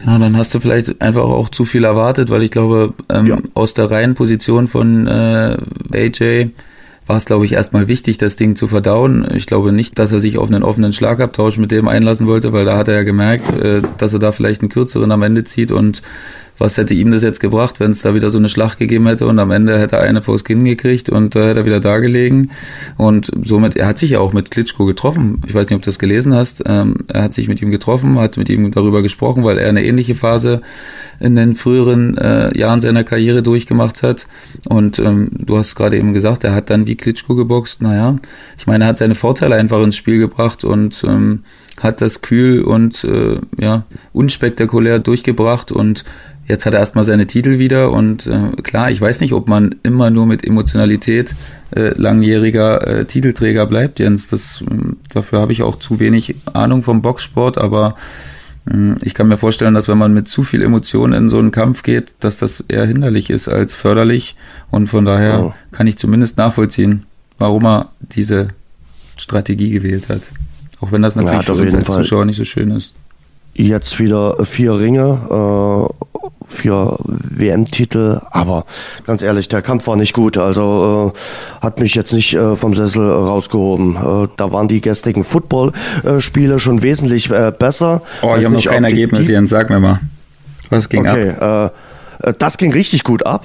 Ja, dann hast du vielleicht einfach auch zu viel erwartet, weil ich glaube, ähm, ja. aus der Reihenposition von äh, AJ war es, glaube ich, erstmal wichtig, das Ding zu verdauen. Ich glaube nicht, dass er sich auf einen offenen Schlagabtausch mit dem einlassen wollte, weil da hat er ja gemerkt, äh, dass er da vielleicht einen kürzeren am Ende zieht und was hätte ihm das jetzt gebracht, wenn es da wieder so eine Schlacht gegeben hätte und am Ende hätte er eine vors Kinn gekriegt und da hätte er wieder da gelegen. Und somit, er hat sich ja auch mit Klitschko getroffen. Ich weiß nicht, ob du das gelesen hast. Ähm, er hat sich mit ihm getroffen, hat mit ihm darüber gesprochen, weil er eine ähnliche Phase in den früheren äh, Jahren seiner Karriere durchgemacht hat. Und ähm, du hast gerade eben gesagt, er hat dann wie Klitschko geboxt. Naja, ich meine, er hat seine Vorteile einfach ins Spiel gebracht und ähm, hat das kühl und äh, ja unspektakulär durchgebracht und jetzt hat er erstmal seine Titel wieder und äh, klar, ich weiß nicht, ob man immer nur mit Emotionalität äh, langjähriger äh, Titelträger bleibt, Jens. Das, äh, dafür habe ich auch zu wenig Ahnung vom Boxsport, aber äh, ich kann mir vorstellen, dass wenn man mit zu viel Emotion in so einen Kampf geht, dass das eher hinderlich ist als förderlich und von daher oh. kann ich zumindest nachvollziehen, warum er diese Strategie gewählt hat. Auch wenn das natürlich ja, für uns als Fall. Zuschauer nicht so schön ist. Jetzt wieder vier Ringe, vier WM-Titel, aber ganz ehrlich, der Kampf war nicht gut. Also äh, hat mich jetzt nicht äh, vom Sessel rausgehoben. Äh, da waren die gestrigen Football-Spiele schon wesentlich äh, besser. Oh, ich habe noch kein Ergebnis, Jens, sag mir mal. Was ging okay, ab? Äh, äh, das ging richtig gut ab.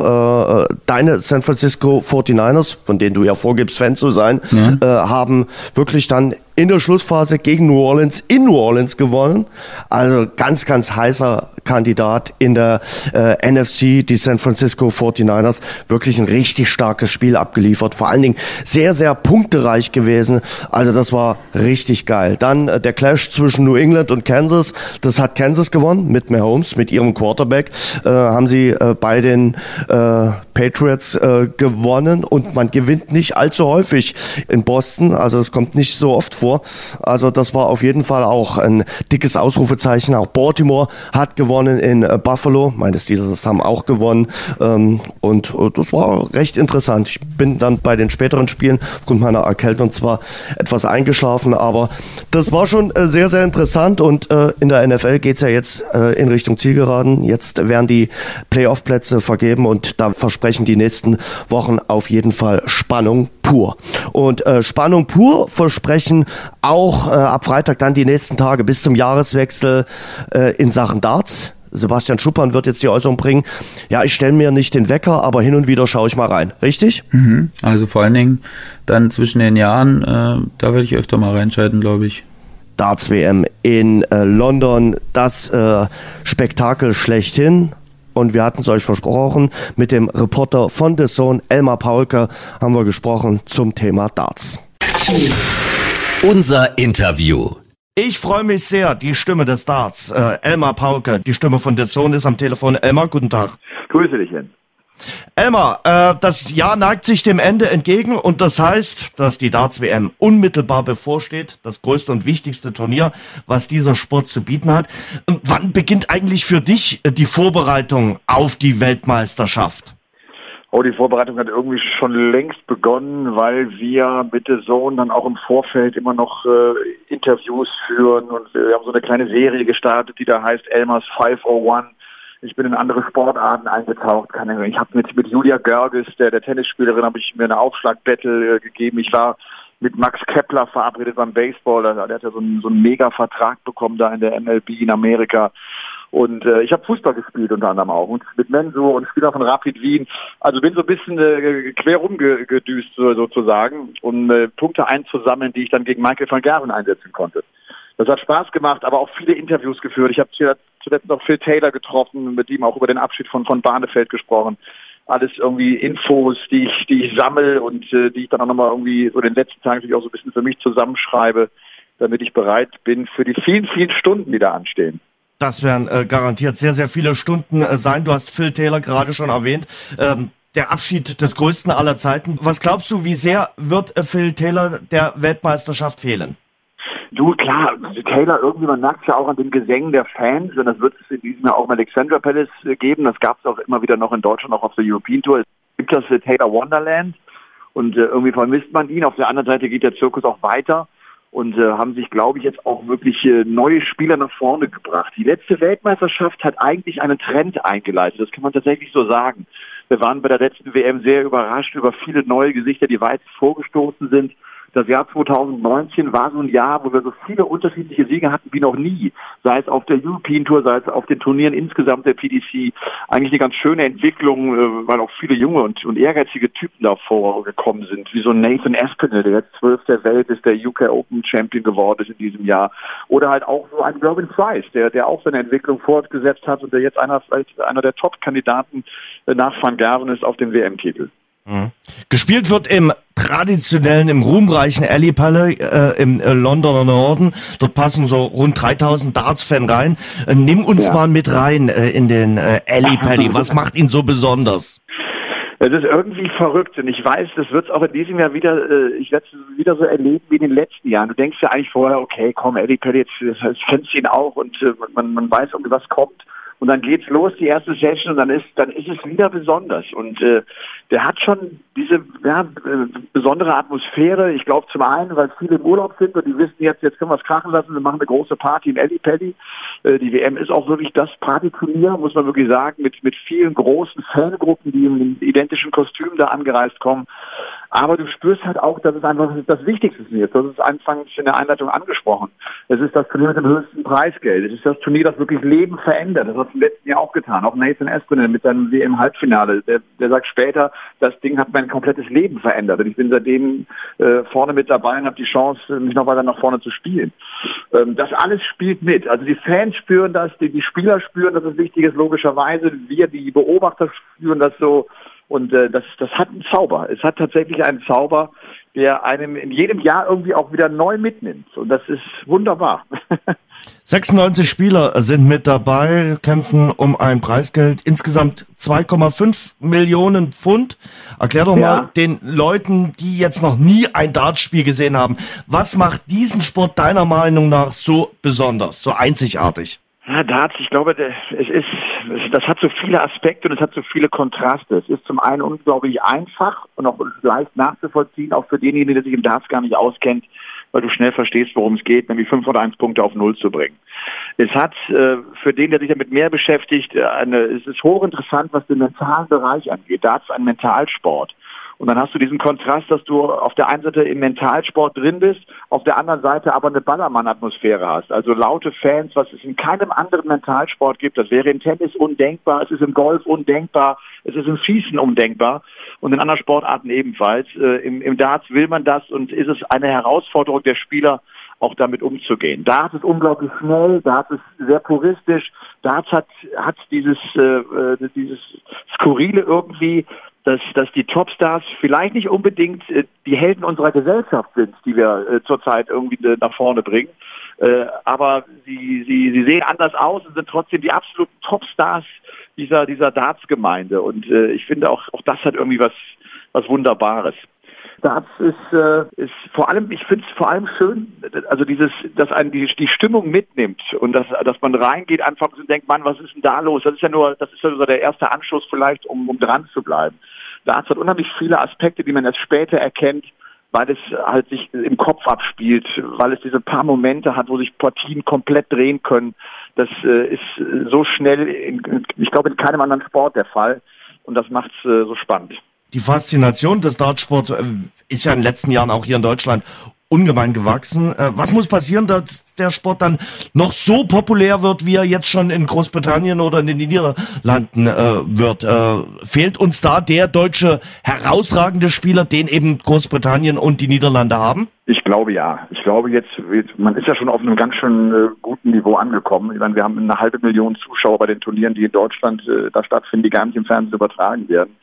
Deine San Francisco 49ers, von denen du ja vorgibst, Fan zu sein, ja. haben wirklich dann in der Schlussphase gegen New Orleans in New Orleans gewonnen. Also ganz, ganz heißer Kandidat in der äh, NFC, die San Francisco 49ers. Wirklich ein richtig starkes Spiel abgeliefert. Vor allen Dingen sehr, sehr punktereich gewesen. Also das war richtig geil. Dann äh, der Clash zwischen New England und Kansas. Das hat Kansas gewonnen mit Mahomes, mit ihrem Quarterback. Äh, haben sie äh, bei den äh, Patriots äh, gewonnen und man gewinnt nicht allzu häufig in Boston. Also es kommt nicht so oft vor. Also das war auf jeden Fall auch ein dickes Ausrufezeichen. Auch Baltimore hat gewonnen in äh, Buffalo. Meines dieses haben auch gewonnen. Ähm, und äh, das war recht interessant. Ich bin dann bei den späteren Spielen aufgrund meiner Erkältung zwar etwas eingeschlafen, aber das war schon äh, sehr, sehr interessant. Und in der NFL geht es ja jetzt in Richtung Zielgeraden. Jetzt werden die Playoff-Plätze vergeben und da versprechen die nächsten Wochen auf jeden Fall Spannung pur. Und Spannung pur versprechen auch äh, ab Freitag dann die nächsten Tage bis zum Jahreswechsel äh, in Sachen Darts. Sebastian Schuppern wird jetzt die Äußerung bringen. Ja, ich stelle mir nicht den Wecker, aber hin und wieder schaue ich mal rein. Richtig? Mhm. Also vor allen Dingen dann zwischen den Jahren, äh, da werde ich öfter mal reinschalten, glaube ich. Darts WM in äh, London, das äh, Spektakel schlechthin. Und wir hatten es euch versprochen, mit dem Reporter von The Zone, Elmar Paulke, haben wir gesprochen zum Thema Darts. Unser Interview. Ich freue mich sehr, die Stimme des Darts, äh, Elmar Pauke, die Stimme von der Sohn ist am Telefon. Elmar, guten Tag. Grüße dich, Jens. Elmar, äh, das Jahr neigt sich dem Ende entgegen und das heißt, dass die Darts-WM unmittelbar bevorsteht, das größte und wichtigste Turnier, was dieser Sport zu bieten hat. Wann beginnt eigentlich für dich äh, die Vorbereitung auf die Weltmeisterschaft? Oh, die Vorbereitung hat irgendwie schon längst begonnen, weil wir mit der Zone dann auch im Vorfeld immer noch äh, Interviews führen und wir haben so eine kleine Serie gestartet, die da heißt Elmers 501. Ich bin in andere Sportarten eingetaucht. Ich habe mit, mit Julia Görges, der, der Tennisspielerin, habe ich mir eine Aufschlagbattle äh, gegeben. Ich war mit Max Kepler verabredet beim Baseball. Der, der hat ja so einen, so einen Mega-Vertrag bekommen da in der MLB in Amerika. Und äh, ich habe Fußball gespielt unter anderem auch und mit Mensur und Spieler von Rapid Wien. Also bin so ein bisschen äh, quer rumgedüst sozusagen, um äh, Punkte einzusammeln, die ich dann gegen Michael van Garen einsetzen konnte. Das hat Spaß gemacht, aber auch viele Interviews geführt. Ich habe zuletzt noch Phil Taylor getroffen, mit ihm auch über den Abschied von, von Barnefeld gesprochen. Alles irgendwie Infos, die ich, die ich sammle und äh, die ich dann auch nochmal irgendwie so den letzten Tagen natürlich auch so ein bisschen für mich zusammenschreibe, damit ich bereit bin für die vielen, vielen Stunden, die da anstehen. Das werden äh, garantiert sehr, sehr viele Stunden äh, sein. Du hast Phil Taylor gerade schon erwähnt. Ähm, der Abschied des größten aller Zeiten. Was glaubst du, wie sehr wird äh, Phil Taylor der Weltmeisterschaft fehlen? Du, klar, Taylor irgendwie, man merkt ja auch an den Gesängen der Fans, und das wird es in diesem Jahr auch im Alexandra Palace äh, geben. Das gab es auch immer wieder noch in Deutschland, auch auf der European Tour. Es gibt das äh, Taylor Wonderland und äh, irgendwie vermisst man ihn. Auf der anderen Seite geht der Zirkus auch weiter und äh, haben sich, glaube ich, jetzt auch wirklich äh, neue Spieler nach vorne gebracht. Die letzte Weltmeisterschaft hat eigentlich einen Trend eingeleitet, das kann man tatsächlich so sagen. Wir waren bei der letzten WM sehr überrascht über viele neue Gesichter, die weit vorgestoßen sind. Das Jahr 2019 war so ein Jahr, wo wir so viele unterschiedliche Siege hatten wie noch nie. Sei es auf der European Tour, sei es auf den Turnieren insgesamt der PDC. Eigentlich eine ganz schöne Entwicklung, äh, weil auch viele junge und, und ehrgeizige Typen davor gekommen sind. Wie so Nathan Aspinall, der jetzt zwölf der Welt ist, der UK Open Champion geworden ist in diesem Jahr. Oder halt auch so ein Robin Price, der, der auch seine Entwicklung fortgesetzt hat und der jetzt einer, einer der Top-Kandidaten nach Van Garen ist auf dem WM-Titel. Mhm. Gespielt wird im traditionellen, im ruhmreichen Alley Palle äh, im äh, Londoner Norden. Dort passen so rund 3000 Darts-Fan rein. Äh, nimm uns ja. mal mit rein äh, in den äh, Alley Pally. Was macht ihn so besonders? Es ist irgendwie verrückt und ich weiß, das wird es auch in diesem Jahr wieder, äh, ich werde es wieder so erleben wie in den letzten Jahren. Du denkst ja eigentlich vorher, okay, komm, Eddie Pally, jetzt kennst du ihn auch und äh, man, man weiß irgendwie, was kommt. Und dann geht's los, die erste Session, und dann ist, dann ist es wieder besonders. Und äh, der hat schon diese ja, äh, besondere Atmosphäre. Ich glaube zum einen, weil viele im Urlaub sind und die wissen jetzt, jetzt können wir es krachen lassen, wir machen eine große Party im Paddy. Äh, die WM ist auch wirklich das Partyturnier, muss man wirklich sagen, mit, mit vielen großen Fangruppen, die im identischen Kostüm da angereist kommen. Aber du spürst halt auch, dass es einfach das Wichtigste ist. Das ist anfangs in der Einleitung angesprochen. Es ist das Turnier mit dem höchsten Preisgeld. Es ist das Turnier, das wirklich Leben verändert. Das hat es im letzten Jahr auch getan. Auch Nathan Espinel mit seinem WM-Halbfinale. Der, der sagt später, das Ding hat mein komplettes Leben verändert. Und ich bin seitdem äh, vorne mit dabei und habe die Chance, mich noch weiter nach vorne zu spielen. Ähm, das alles spielt mit. Also die Fans spüren das, die, die Spieler spüren, dass es wichtig ist, logischerweise. Wir, die Beobachter spüren das so. Und äh, das, das hat einen Zauber. Es hat tatsächlich einen Zauber, der einem in jedem Jahr irgendwie auch wieder neu mitnimmt. Und das ist wunderbar. 96 Spieler sind mit dabei, kämpfen um ein Preisgeld insgesamt 2,5 Millionen Pfund. Erklär doch ja. mal den Leuten, die jetzt noch nie ein Dartspiel gesehen haben, was macht diesen Sport deiner Meinung nach so besonders, so einzigartig? Ja, Darts, ich glaube, es ist, das hat so viele Aspekte und es hat so viele Kontraste. Es ist zum einen unglaublich einfach und auch leicht nachzuvollziehen, auch für denjenigen, der sich im Darts gar nicht auskennt, weil du schnell verstehst, worum es geht, nämlich fünf oder eins Punkte auf Null zu bringen. Es hat äh, für den, der sich damit mehr beschäftigt, eine, es ist hochinteressant, was den mentalen Bereich angeht. Darts ist ein Mentalsport. Und dann hast du diesen Kontrast, dass du auf der einen Seite im Mentalsport drin bist, auf der anderen Seite aber eine Ballermann-Atmosphäre hast. Also laute Fans, was es in keinem anderen Mentalsport gibt. Das wäre im Tennis undenkbar, es ist im Golf undenkbar, es ist im Schießen undenkbar und in anderen Sportarten ebenfalls. Äh, im, Im Darts will man das und ist es eine Herausforderung der Spieler, auch damit umzugehen. Darts ist unglaublich schnell, Darts ist sehr puristisch, Darts hat, hat dieses, äh, äh dieses Skurrile irgendwie, dass, dass die Topstars vielleicht nicht unbedingt äh, die Helden unserer Gesellschaft sind, die wir äh, zurzeit irgendwie äh, nach vorne bringen. Aber sie, sie, sie sehen anders aus und sind trotzdem die absoluten Topstars dieser, dieser Darts-Gemeinde. Und ich finde auch, auch das hat irgendwie was, was Wunderbares. Darts ist, äh, ist vor allem, ich finde es vor allem schön, also dieses, dass einen die, die Stimmung mitnimmt und dass, dass man reingeht einfach und denkt, Mann, was ist denn da los? Das ist ja nur, das ist ja so der erste Anschluss vielleicht, um, um dran zu bleiben. Darts hat unheimlich viele Aspekte, die man erst später erkennt, weil es halt sich im Kopf abspielt, weil es diese paar Momente hat, wo sich Partien komplett drehen können. Das äh, ist so schnell, in, ich glaube, in keinem anderen Sport der Fall. Und das macht es äh, so spannend. Die Faszination des Dartsports äh, ist ja in den letzten Jahren auch hier in Deutschland ungemein gewachsen. Äh, was muss passieren, dass der Sport dann noch so populär wird, wie er jetzt schon in Großbritannien oder in den Niederlanden äh, wird? Äh, fehlt uns da der deutsche herausragende Spieler, den eben Großbritannien und die Niederlande haben? Ich glaube ja. Ich glaube jetzt, man ist ja schon auf einem ganz schön äh, guten Niveau angekommen. Ich meine, wir haben eine halbe Million Zuschauer bei den Turnieren, die in Deutschland äh, da stattfinden, die gar nicht im Fernsehen übertragen werden.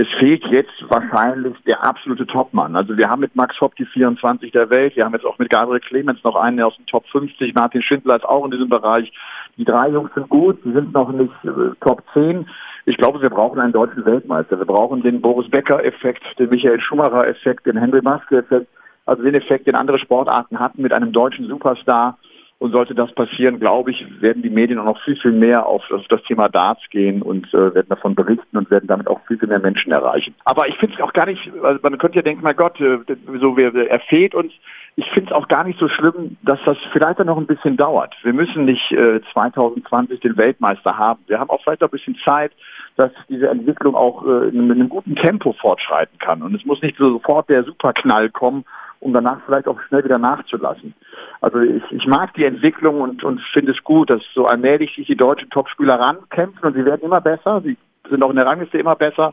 Es fehlt jetzt wahrscheinlich der absolute Topmann. Also wir haben mit Max Hopp die 24 der Welt, wir haben jetzt auch mit Gabriel Clemens noch einen aus dem Top 50, Martin Schindler ist auch in diesem Bereich. Die drei Jungs sind gut, sie sind noch nicht äh, Top 10. Ich glaube, wir brauchen einen deutschen Weltmeister. Wir brauchen den Boris Becker-Effekt, den Michael Schumacher-Effekt, den Henry Maske-Effekt, also den Effekt, den andere Sportarten hatten mit einem deutschen Superstar. Und sollte das passieren, glaube ich, werden die Medien auch noch viel, viel mehr auf das, Thema Darts gehen und äh, werden davon berichten und werden damit auch viel, viel mehr Menschen erreichen. Aber ich finde es auch gar nicht, also man könnte ja denken, mein Gott, äh, so, wir, er fehlt uns. Ich finde es auch gar nicht so schlimm, dass das vielleicht dann noch ein bisschen dauert. Wir müssen nicht äh, 2020 den Weltmeister haben. Wir haben auch vielleicht noch ein bisschen Zeit, dass diese Entwicklung auch äh, in einem guten Tempo fortschreiten kann. Und es muss nicht sofort der Superknall kommen, um danach vielleicht auch schnell wieder nachzulassen. Also ich, ich mag die Entwicklung und, und finde es gut, dass so allmählich sich die deutschen Topspieler rankämpfen und sie werden immer besser. Sie sind auch in der Rangliste immer besser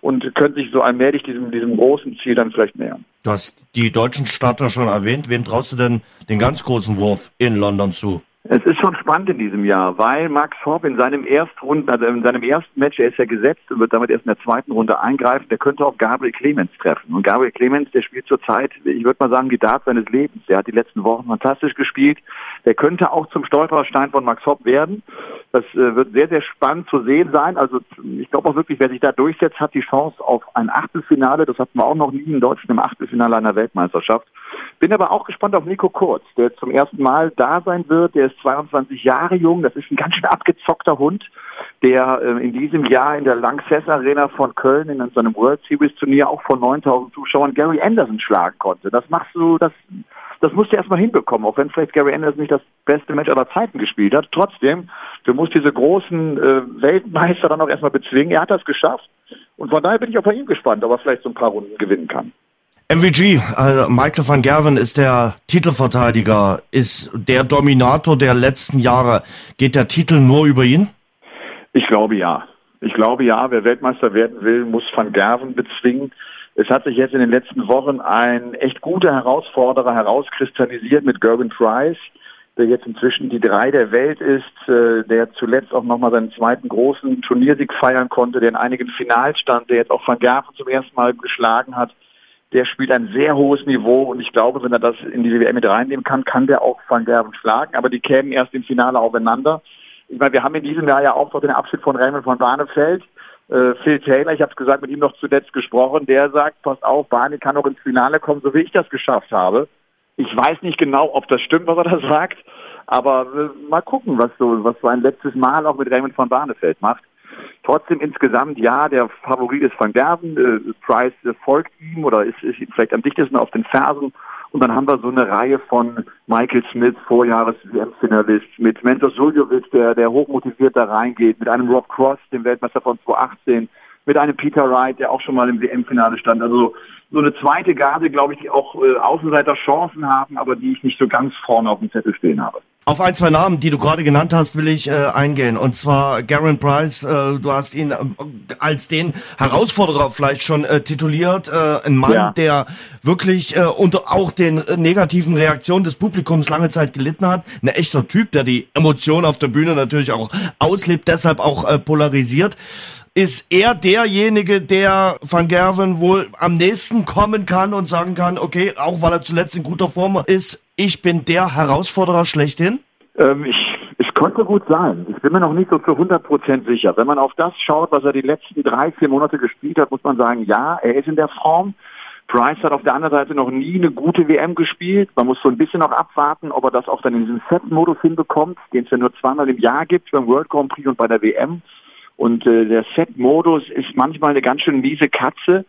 und können sich so allmählich diesem, diesem großen Ziel dann vielleicht nähern. Du hast die deutschen Starter schon erwähnt. Wem traust du denn den ganz großen Wurf in London zu? Es ist schon spannend in diesem Jahr, weil Max Hopp in seinem Erstrunden, also in seinem ersten Match, er ist ja gesetzt und wird damit erst in der zweiten Runde eingreifen, der könnte auch Gabriel Clemens treffen. Und Gabriel Clemens, der spielt zurzeit, ich würde mal sagen, die Dart seines Lebens. Der hat die letzten Wochen fantastisch gespielt. Der könnte auch zum Stolperstein von Max Hopp werden. Das äh, wird sehr, sehr spannend zu sehen sein. Also ich glaube auch wirklich, wer sich da durchsetzt, hat die Chance auf ein Achtelfinale. Das hatten wir auch noch nie in Deutschland im Achtelfinale einer Weltmeisterschaft. Bin aber auch gespannt auf Nico Kurz, der zum ersten Mal da sein wird. Der ist 22 Jahre jung. Das ist ein ganz schön abgezockter Hund, der äh, in diesem Jahr in der Lanxess Arena von Köln in seinem World Series Turnier auch von 9000 Zuschauern Gary Anderson schlagen konnte. Das machst du, das, das musst du erstmal hinbekommen, auch wenn vielleicht Gary Anderson nicht das beste Match aller Zeiten gespielt hat. Trotzdem, du musst diese großen äh, Weltmeister dann auch erstmal bezwingen. Er hat das geschafft. Und von daher bin ich auch bei ihm gespannt, ob er vielleicht so ein paar Runden gewinnen kann. MVG, also Michael van Gerven ist der Titelverteidiger, ist der Dominator der letzten Jahre. Geht der Titel nur über ihn? Ich glaube ja. Ich glaube ja, wer Weltmeister werden will, muss van Gerven bezwingen. Es hat sich jetzt in den letzten Wochen ein echt guter Herausforderer herauskristallisiert mit Gerben Price, der jetzt inzwischen die drei der Welt ist, äh, der zuletzt auch nochmal seinen zweiten großen Turniersieg feiern konnte, der in einigen Finals stand, der jetzt auch van Gerven zum ersten Mal geschlagen hat der spielt ein sehr hohes Niveau und ich glaube, wenn er das in die WM mit reinnehmen kann, kann der auch Van Gerven schlagen, aber die kämen erst im Finale aufeinander. Ich meine, wir haben in diesem Jahr ja auch noch den Abschied von Raymond von Barnefeld. Äh, Phil Taylor, ich habe es gesagt, mit ihm noch zuletzt gesprochen, der sagt, passt auf, Barney kann auch ins Finale kommen, so wie ich das geschafft habe. Ich weiß nicht genau, ob das stimmt, was er da sagt, aber äh, mal gucken, was so, was so ein letztes Mal auch mit Raymond von Barnefeld macht. Trotzdem insgesamt, ja, der Favorit ist Van Gerven, äh, Price äh, folgt ihm oder ist, ist vielleicht am dichtesten auf den Fersen. Und dann haben wir so eine Reihe von Michael Smith, Vorjahres-WM-Finalist, mit Mentor Suljovic, der, der hochmotiviert da reingeht, mit einem Rob Cross, dem Weltmeister von 2018, mit einem Peter Wright, der auch schon mal im WM-Finale stand. Also so eine zweite Garde, glaube ich, die auch äh, Außenseiter Chancen haben, aber die ich nicht so ganz vorne auf dem Zettel stehen habe. Auf ein, zwei Namen, die du gerade genannt hast, will ich äh, eingehen. Und zwar Garen Price, äh, du hast ihn äh, als den Herausforderer vielleicht schon äh, tituliert. Äh, ein Mann, ja. der wirklich äh, unter auch den äh, negativen Reaktionen des Publikums lange Zeit gelitten hat. Ein echter Typ, der die Emotionen auf der Bühne natürlich auch auslebt, deshalb auch äh, polarisiert ist er derjenige, der Van Gerven wohl am nächsten kommen kann und sagen kann, okay, auch weil er zuletzt in guter Form ist, ich bin der Herausforderer schlechthin? Ähm, ich, es könnte gut sein. Ich bin mir noch nicht so zu 100 Prozent sicher. Wenn man auf das schaut, was er die letzten drei, vier Monate gespielt hat, muss man sagen, ja, er ist in der Form. Price hat auf der anderen Seite noch nie eine gute WM gespielt. Man muss so ein bisschen noch abwarten, ob er das auch dann in diesem Set-Modus hinbekommt, den es ja nur zweimal im Jahr gibt, beim World Grand Prix und bei der WM. Und äh, der Set-Modus ist manchmal eine ganz schön miese Katze.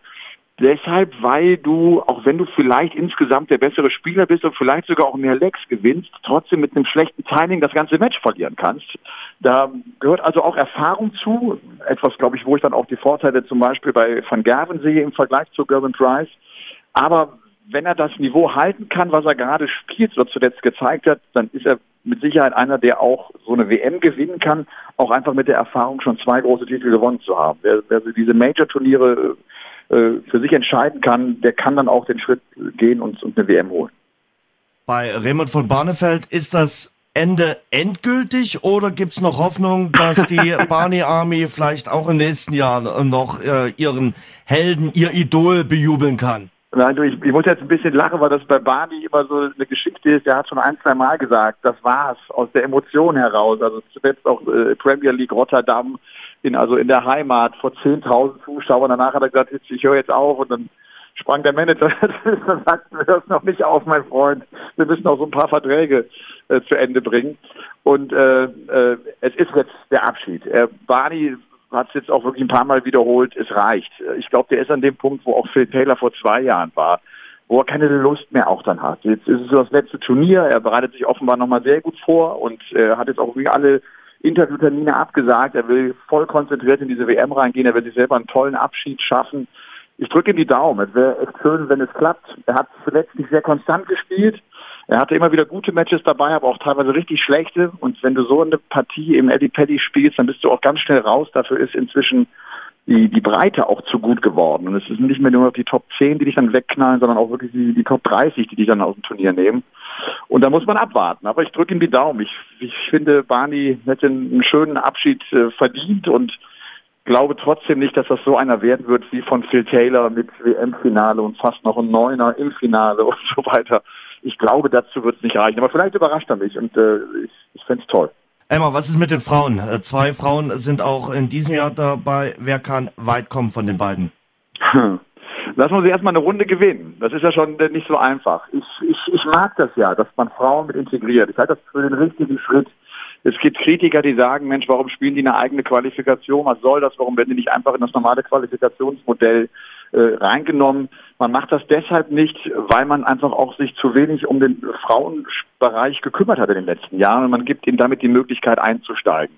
Deshalb, weil du, auch wenn du vielleicht insgesamt der bessere Spieler bist und vielleicht sogar auch mehr Lecks gewinnst, trotzdem mit einem schlechten Timing das ganze Match verlieren kannst. Da gehört also auch Erfahrung zu. Etwas, glaube ich, wo ich dann auch die Vorteile zum Beispiel bei Van Gerven sehe im Vergleich zu Gervin Price. Aber wenn er das Niveau halten kann, was er gerade spielt oder zuletzt gezeigt hat, dann ist er mit Sicherheit einer, der auch so eine WM gewinnen kann, auch einfach mit der Erfahrung schon zwei große Titel gewonnen zu haben. Wer, wer diese Major-Turniere äh, für sich entscheiden kann, der kann dann auch den Schritt gehen und, und eine WM holen. Bei Raymond von Barnefeld ist das Ende endgültig oder gibt es noch Hoffnung, dass die Barney Army vielleicht auch im nächsten Jahr noch äh, ihren Helden, ihr Idol bejubeln kann? Nein, du, ich, ich muss jetzt ein bisschen lachen, weil das bei Barney immer so eine Geschichte ist. Der hat schon ein, zwei Mal gesagt, das war's aus der Emotion heraus. Also zuletzt auch äh, Premier League Rotterdam, in, also in der Heimat vor 10.000 Zuschauern. Danach hat er gesagt, ich höre jetzt auf und dann sprang der Manager und sagte, du hörst noch nicht auf, mein Freund. Wir müssen noch so ein paar Verträge äh, zu Ende bringen. Und äh, äh, es ist jetzt der Abschied. Äh, Barney hat es jetzt auch wirklich ein paar Mal wiederholt, es reicht. Ich glaube, der ist an dem Punkt, wo auch Phil Taylor vor zwei Jahren war. wo er keine Lust mehr auch dann hat. Jetzt ist es das letzte Turnier, er bereitet sich offenbar nochmal sehr gut vor und äh, hat jetzt auch wie alle Interviewtermine abgesagt. Er will voll konzentriert in diese WM reingehen, er will sich selber einen tollen Abschied schaffen. Ich drücke ihm die Daumen. Es wäre schön, wenn es klappt. Er hat zuletzt nicht sehr konstant gespielt. Er hatte immer wieder gute Matches dabei, aber auch teilweise richtig schlechte. Und wenn du so eine Partie im Eddie Paddy spielst, dann bist du auch ganz schnell raus. Dafür ist inzwischen die, die Breite auch zu gut geworden. Und es ist nicht mehr nur noch die Top 10, die dich dann wegknallen, sondern auch wirklich die, die Top 30, die dich dann aus dem Turnier nehmen. Und da muss man abwarten. Aber ich drücke ihm die Daumen. Ich, ich finde, Barney hätte einen schönen Abschied äh, verdient und glaube trotzdem nicht, dass das so einer werden wird wie von Phil Taylor mit WM-Finale und fast noch ein Neuner im Finale und so weiter. Ich glaube, dazu wird es nicht reichen. Aber vielleicht überrascht er mich und äh, ich, ich fände es toll. Emma, was ist mit den Frauen? Äh, zwei Frauen sind auch in diesem Jahr dabei. Wer kann weit kommen von den beiden? Lassen wir sie erstmal eine Runde gewinnen. Das ist ja schon nicht so einfach. Ich, ich, ich mag das ja, dass man Frauen mit integriert. Ich halte das für den richtigen Schritt. Es gibt Kritiker, die sagen, Mensch, warum spielen die eine eigene Qualifikation? Was soll das? Warum werden die nicht einfach in das normale Qualifikationsmodell äh, reingenommen? Man macht das deshalb nicht, weil man einfach auch sich zu wenig um den Frauenbereich gekümmert hat in den letzten Jahren und man gibt ihnen damit die Möglichkeit einzusteigen.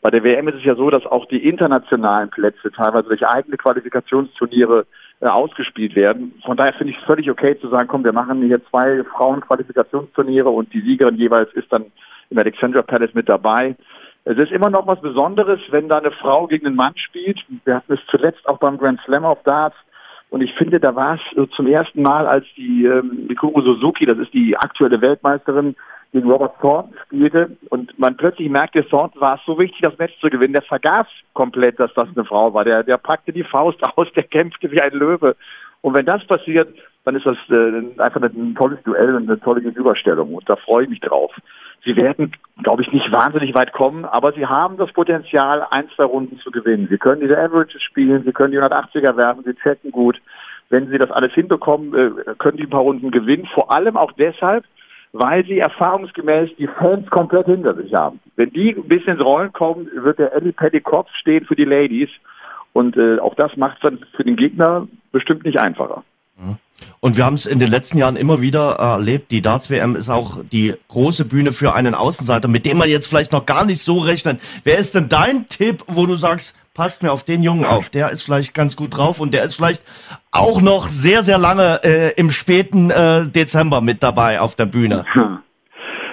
Bei der WM ist es ja so, dass auch die internationalen Plätze teilweise durch eigene Qualifikationsturniere äh, ausgespielt werden. Von daher finde ich es völlig okay zu sagen, komm, wir machen hier zwei Frauenqualifikationsturniere und die Siegerin jeweils ist dann im Alexandra Palace mit dabei. Es ist immer noch was Besonderes, wenn da eine Frau gegen einen Mann spielt. Wir hatten es zuletzt auch beim Grand Slam of Darts und ich finde, da war es zum ersten Mal, als die ähm, Mikuru Suzuki, das ist die aktuelle Weltmeisterin, gegen Robert Thornton spielte und man plötzlich merkte, Thornton war es so wichtig, das Match zu gewinnen. Der vergaß komplett, dass das eine Frau war. Der, der packte die Faust aus, der kämpfte wie ein Löwe. Und wenn das passiert, dann ist das äh, einfach ein tolles Duell und eine tolle Gegenüberstellung. Und da freue ich mich drauf. Sie werden, glaube ich, nicht wahnsinnig weit kommen, aber sie haben das Potenzial, ein, zwei Runden zu gewinnen. Sie können diese Averages spielen, sie können die 180er werfen, sie checken gut. Wenn sie das alles hinbekommen, äh, können die ein paar Runden gewinnen. Vor allem auch deshalb, weil sie erfahrungsgemäß die Fans komplett hinter sich haben. Wenn die ein bisschen ins Rollen kommen, wird der Eddie Petty Kopf stehen für die Ladies. Und äh, auch das macht es dann für den Gegner bestimmt nicht einfacher. Und wir haben es in den letzten Jahren immer wieder erlebt. Die Darts WM ist auch die große Bühne für einen Außenseiter, mit dem man jetzt vielleicht noch gar nicht so rechnet. Wer ist denn dein Tipp, wo du sagst, passt mir auf den Jungen auf, der ist vielleicht ganz gut drauf und der ist vielleicht auch noch sehr, sehr lange äh, im späten äh, Dezember mit dabei auf der Bühne?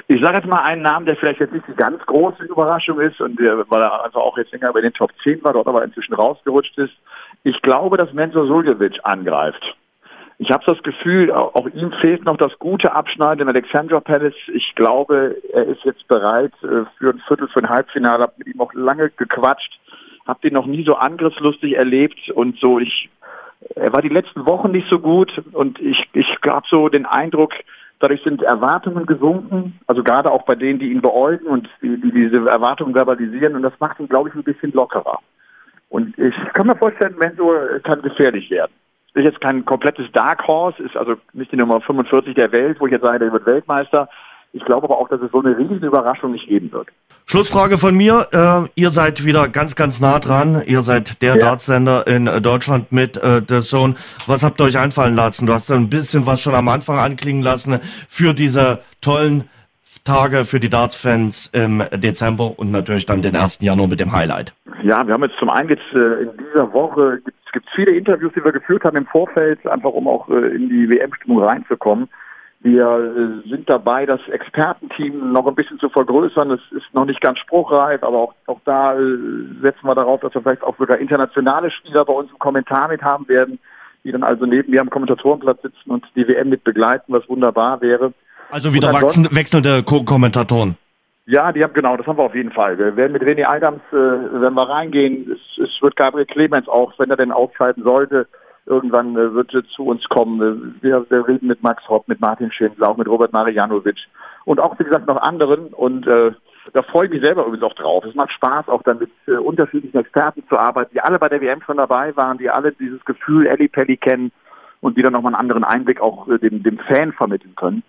Ich sage jetzt mal einen Namen, der vielleicht jetzt nicht die ganz große Überraschung ist und der, weil er also auch jetzt länger bei den Top 10 war, dort aber inzwischen rausgerutscht ist. Ich glaube, dass Menzo Suljevic angreift. Ich habe das Gefühl, auch ihm fehlt noch das gute Abschneiden im Alexandra Palace. Ich glaube, er ist jetzt bereit äh, für ein Viertel, für ein Halbfinale. Habe mit ihm auch lange gequatscht, habe den noch nie so angriffslustig erlebt und so. Ich, er war die letzten Wochen nicht so gut und ich, ich habe so den Eindruck, dadurch sind Erwartungen gesunken, also gerade auch bei denen, die ihn beäugen und die, die diese Erwartungen verbalisieren und das macht ihn, glaube ich, ein bisschen lockerer. Und ich kann mir vorstellen, Menzo kann gefährlich werden ist jetzt kein komplettes Dark Horse, ist also nicht die Nummer 45 der Welt, wo ich jetzt sage, der wird Weltmeister. Ich glaube aber auch, dass es so eine riesige Überraschung nicht geben wird. Schlussfrage von mir. Äh, ihr seid wieder ganz, ganz nah dran. Ihr seid der ja. Dartsender in Deutschland mit äh, The Zone. Was habt ihr euch einfallen lassen? Du hast ein bisschen was schon am Anfang anklingen lassen für diese tollen Tage für die Darts-Fans im Dezember und natürlich dann den 1. Januar mit dem Highlight. Ja, wir haben jetzt zum einen jetzt äh, in dieser Woche gibt gibt viele Interviews, die wir geführt haben im Vorfeld, einfach um auch äh, in die WM-Stimmung reinzukommen. Wir äh, sind dabei, das Expertenteam noch ein bisschen zu vergrößern. Es ist noch nicht ganz spruchreif, aber auch, auch da äh, setzen wir darauf, dass wir vielleicht auch sogar internationale Spieler bei uns im Kommentar mit haben werden, die dann also neben mir am Kommentatorenplatz sitzen und die WM mit begleiten, was wunderbar wäre. Also wieder wechselnde Co-Kommentatoren. Ja, die haben genau, das haben wir auf jeden Fall. Wir werden mit René Adams, äh, wenn wir reingehen, es, es wird Gabriel Clemens auch, wenn er denn ausschalten sollte, irgendwann äh, wird er zu uns kommen. Wir, wir reden mit Max Hopp, mit Martin Schindler, auch mit Robert Marianovic und auch, wie gesagt, noch anderen. Und äh, da freue ich mich selber übrigens auch drauf. Es macht Spaß, auch dann mit äh, unterschiedlichen Experten zu arbeiten, die alle bei der WM schon dabei waren, die alle dieses Gefühl Ellie Pelli kennen und die dann nochmal einen anderen Einblick auch äh, dem, dem Fan vermitteln können.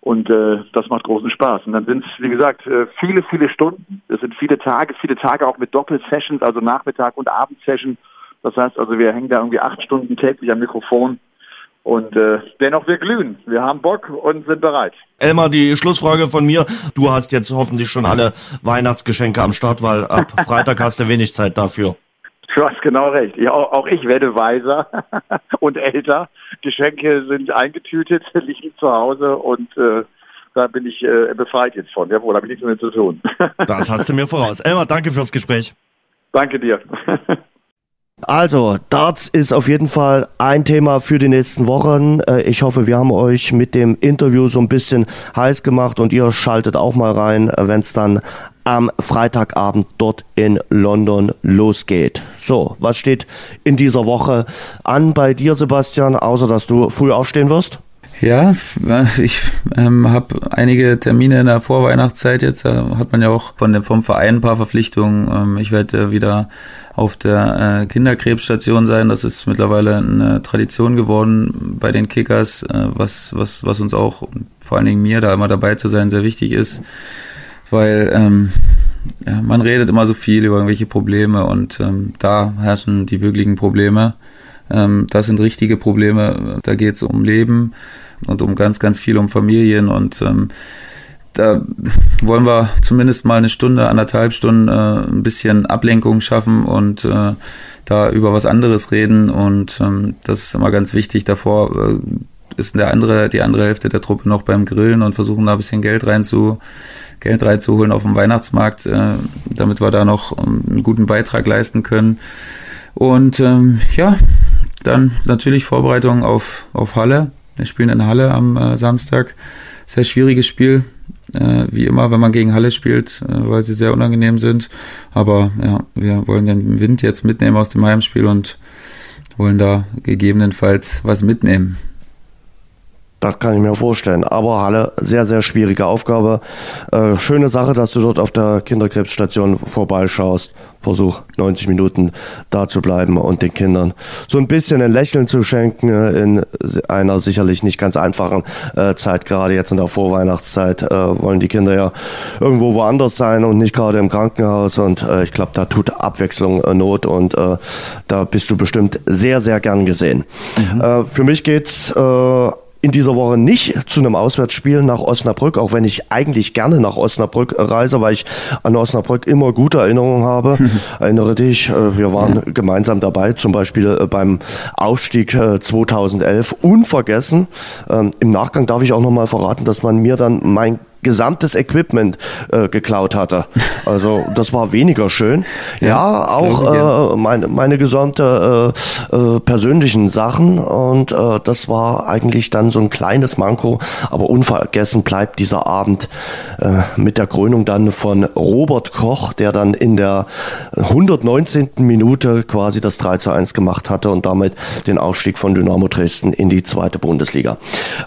Und äh, das macht großen Spaß. Und dann sind es, wie gesagt, äh, viele, viele Stunden. Es sind viele Tage, viele Tage auch mit Doppelsessions, also Nachmittag- und Abendsession. Das heißt also, wir hängen da irgendwie acht Stunden täglich am Mikrofon. Und äh, dennoch, wir glühen. Wir haben Bock und sind bereit. Elmar, die Schlussfrage von mir. Du hast jetzt hoffentlich schon alle Weihnachtsgeschenke am Start, weil ab Freitag hast du wenig Zeit dafür. Du hast genau recht. Ja, auch ich werde weiser und älter. Geschenke sind eingetütet, liegen zu Hause und äh, da bin ich äh, befreit jetzt von. Jawohl, da habe ich nichts mehr zu tun. das hast du mir voraus. Elmar, danke fürs Gespräch. Danke dir. Also, Darts ist auf jeden Fall ein Thema für die nächsten Wochen. Äh, ich hoffe, wir haben euch mit dem Interview so ein bisschen heiß gemacht und ihr schaltet auch mal rein, wenn es dann am Freitagabend dort in London losgeht. So, was steht in dieser Woche an bei dir, Sebastian, außer dass du früh aufstehen wirst? Ja, ich ähm, habe einige Termine in der Vorweihnachtszeit jetzt. Da hat man ja auch von dem, vom Verein ein paar Verpflichtungen. Ähm, ich werde äh, wieder auf der äh, Kinderkrebsstation sein. Das ist mittlerweile eine Tradition geworden bei den Kickers, äh, was, was, was uns auch, vor allen Dingen mir, da immer dabei zu sein, sehr wichtig ist. Weil ähm, ja, man redet immer so viel über irgendwelche Probleme und ähm, da herrschen die wirklichen Probleme. Ähm, das sind richtige Probleme. Da geht es um Leben und um ganz, ganz viel um Familien und ähm, da wollen wir zumindest mal eine Stunde, anderthalb Stunden äh, ein bisschen Ablenkung schaffen und äh, da über was anderes reden und ähm, das ist immer ganz wichtig. Davor äh, ist der andere, die andere Hälfte der Truppe noch beim Grillen und versuchen da ein bisschen Geld rein zu, Geld reinzuholen auf dem Weihnachtsmarkt, äh, damit wir da noch ähm, einen guten Beitrag leisten können. Und ähm, ja, dann natürlich Vorbereitung auf, auf Halle. Wir spielen in Halle am äh, Samstag. Sehr schwieriges Spiel, äh, wie immer, wenn man gegen Halle spielt, äh, weil sie sehr unangenehm sind. Aber ja, wir wollen den Wind jetzt mitnehmen aus dem Heimspiel und wollen da gegebenenfalls was mitnehmen. Das kann ich mir vorstellen. Aber Halle, sehr, sehr schwierige Aufgabe. Äh, schöne Sache, dass du dort auf der Kinderkrebsstation vorbeischaust. Versuch 90 Minuten da zu bleiben und den Kindern so ein bisschen ein Lächeln zu schenken in einer sicherlich nicht ganz einfachen äh, Zeit. Gerade jetzt in der Vorweihnachtszeit äh, wollen die Kinder ja irgendwo woanders sein und nicht gerade im Krankenhaus. Und äh, ich glaube, da tut Abwechslung äh, Not und äh, da bist du bestimmt sehr, sehr gern gesehen. Mhm. für mich geht's in dieser Woche nicht zu einem Auswärtsspiel nach Osnabrück, auch wenn ich eigentlich gerne nach Osnabrück reise, weil ich an Osnabrück immer gute Erinnerungen habe. Erinnere dich, äh, wir waren gemeinsam dabei, zum Beispiel äh, beim Aufstieg 2011, äh, unvergessen. Ähm, Im Nachgang darf ich auch nochmal verraten, dass man mir dann mein gesamtes Equipment äh, geklaut hatte. Also das war weniger schön. Ja, ja auch äh, meine, meine gesamte äh, äh, persönlichen Sachen und äh, das war eigentlich dann so ein kleines Manko, aber unvergessen bleibt dieser Abend äh, mit der Krönung dann von Robert Koch, der dann in der 119. Minute quasi das 3 zu 1 gemacht hatte und damit den Aufstieg von Dynamo Dresden in die zweite Bundesliga.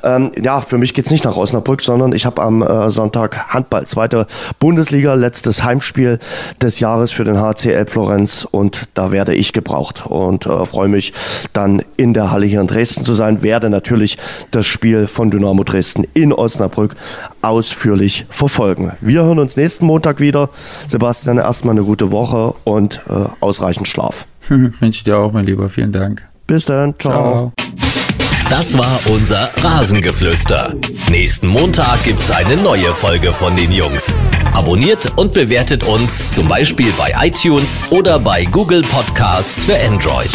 Ähm, ja, für mich geht's nicht nach Osnabrück, sondern ich habe am äh, Sonntag Handball, zweite Bundesliga, letztes Heimspiel des Jahres für den HCL Florenz und da werde ich gebraucht und äh, freue mich dann in der Halle hier in Dresden zu sein, werde natürlich das Spiel von Dynamo Dresden in Osnabrück ausführlich verfolgen. Wir hören uns nächsten Montag wieder. Sebastian, erstmal eine gute Woche und äh, ausreichend Schlaf. Wünsche ich dir auch, mein Lieber. Vielen Dank. Bis dann. Ciao. Ciao. Das war unser Rasengeflüster. Nächsten Montag gibt's eine neue Folge von den Jungs. Abonniert und bewertet uns zum Beispiel bei iTunes oder bei Google Podcasts für Android.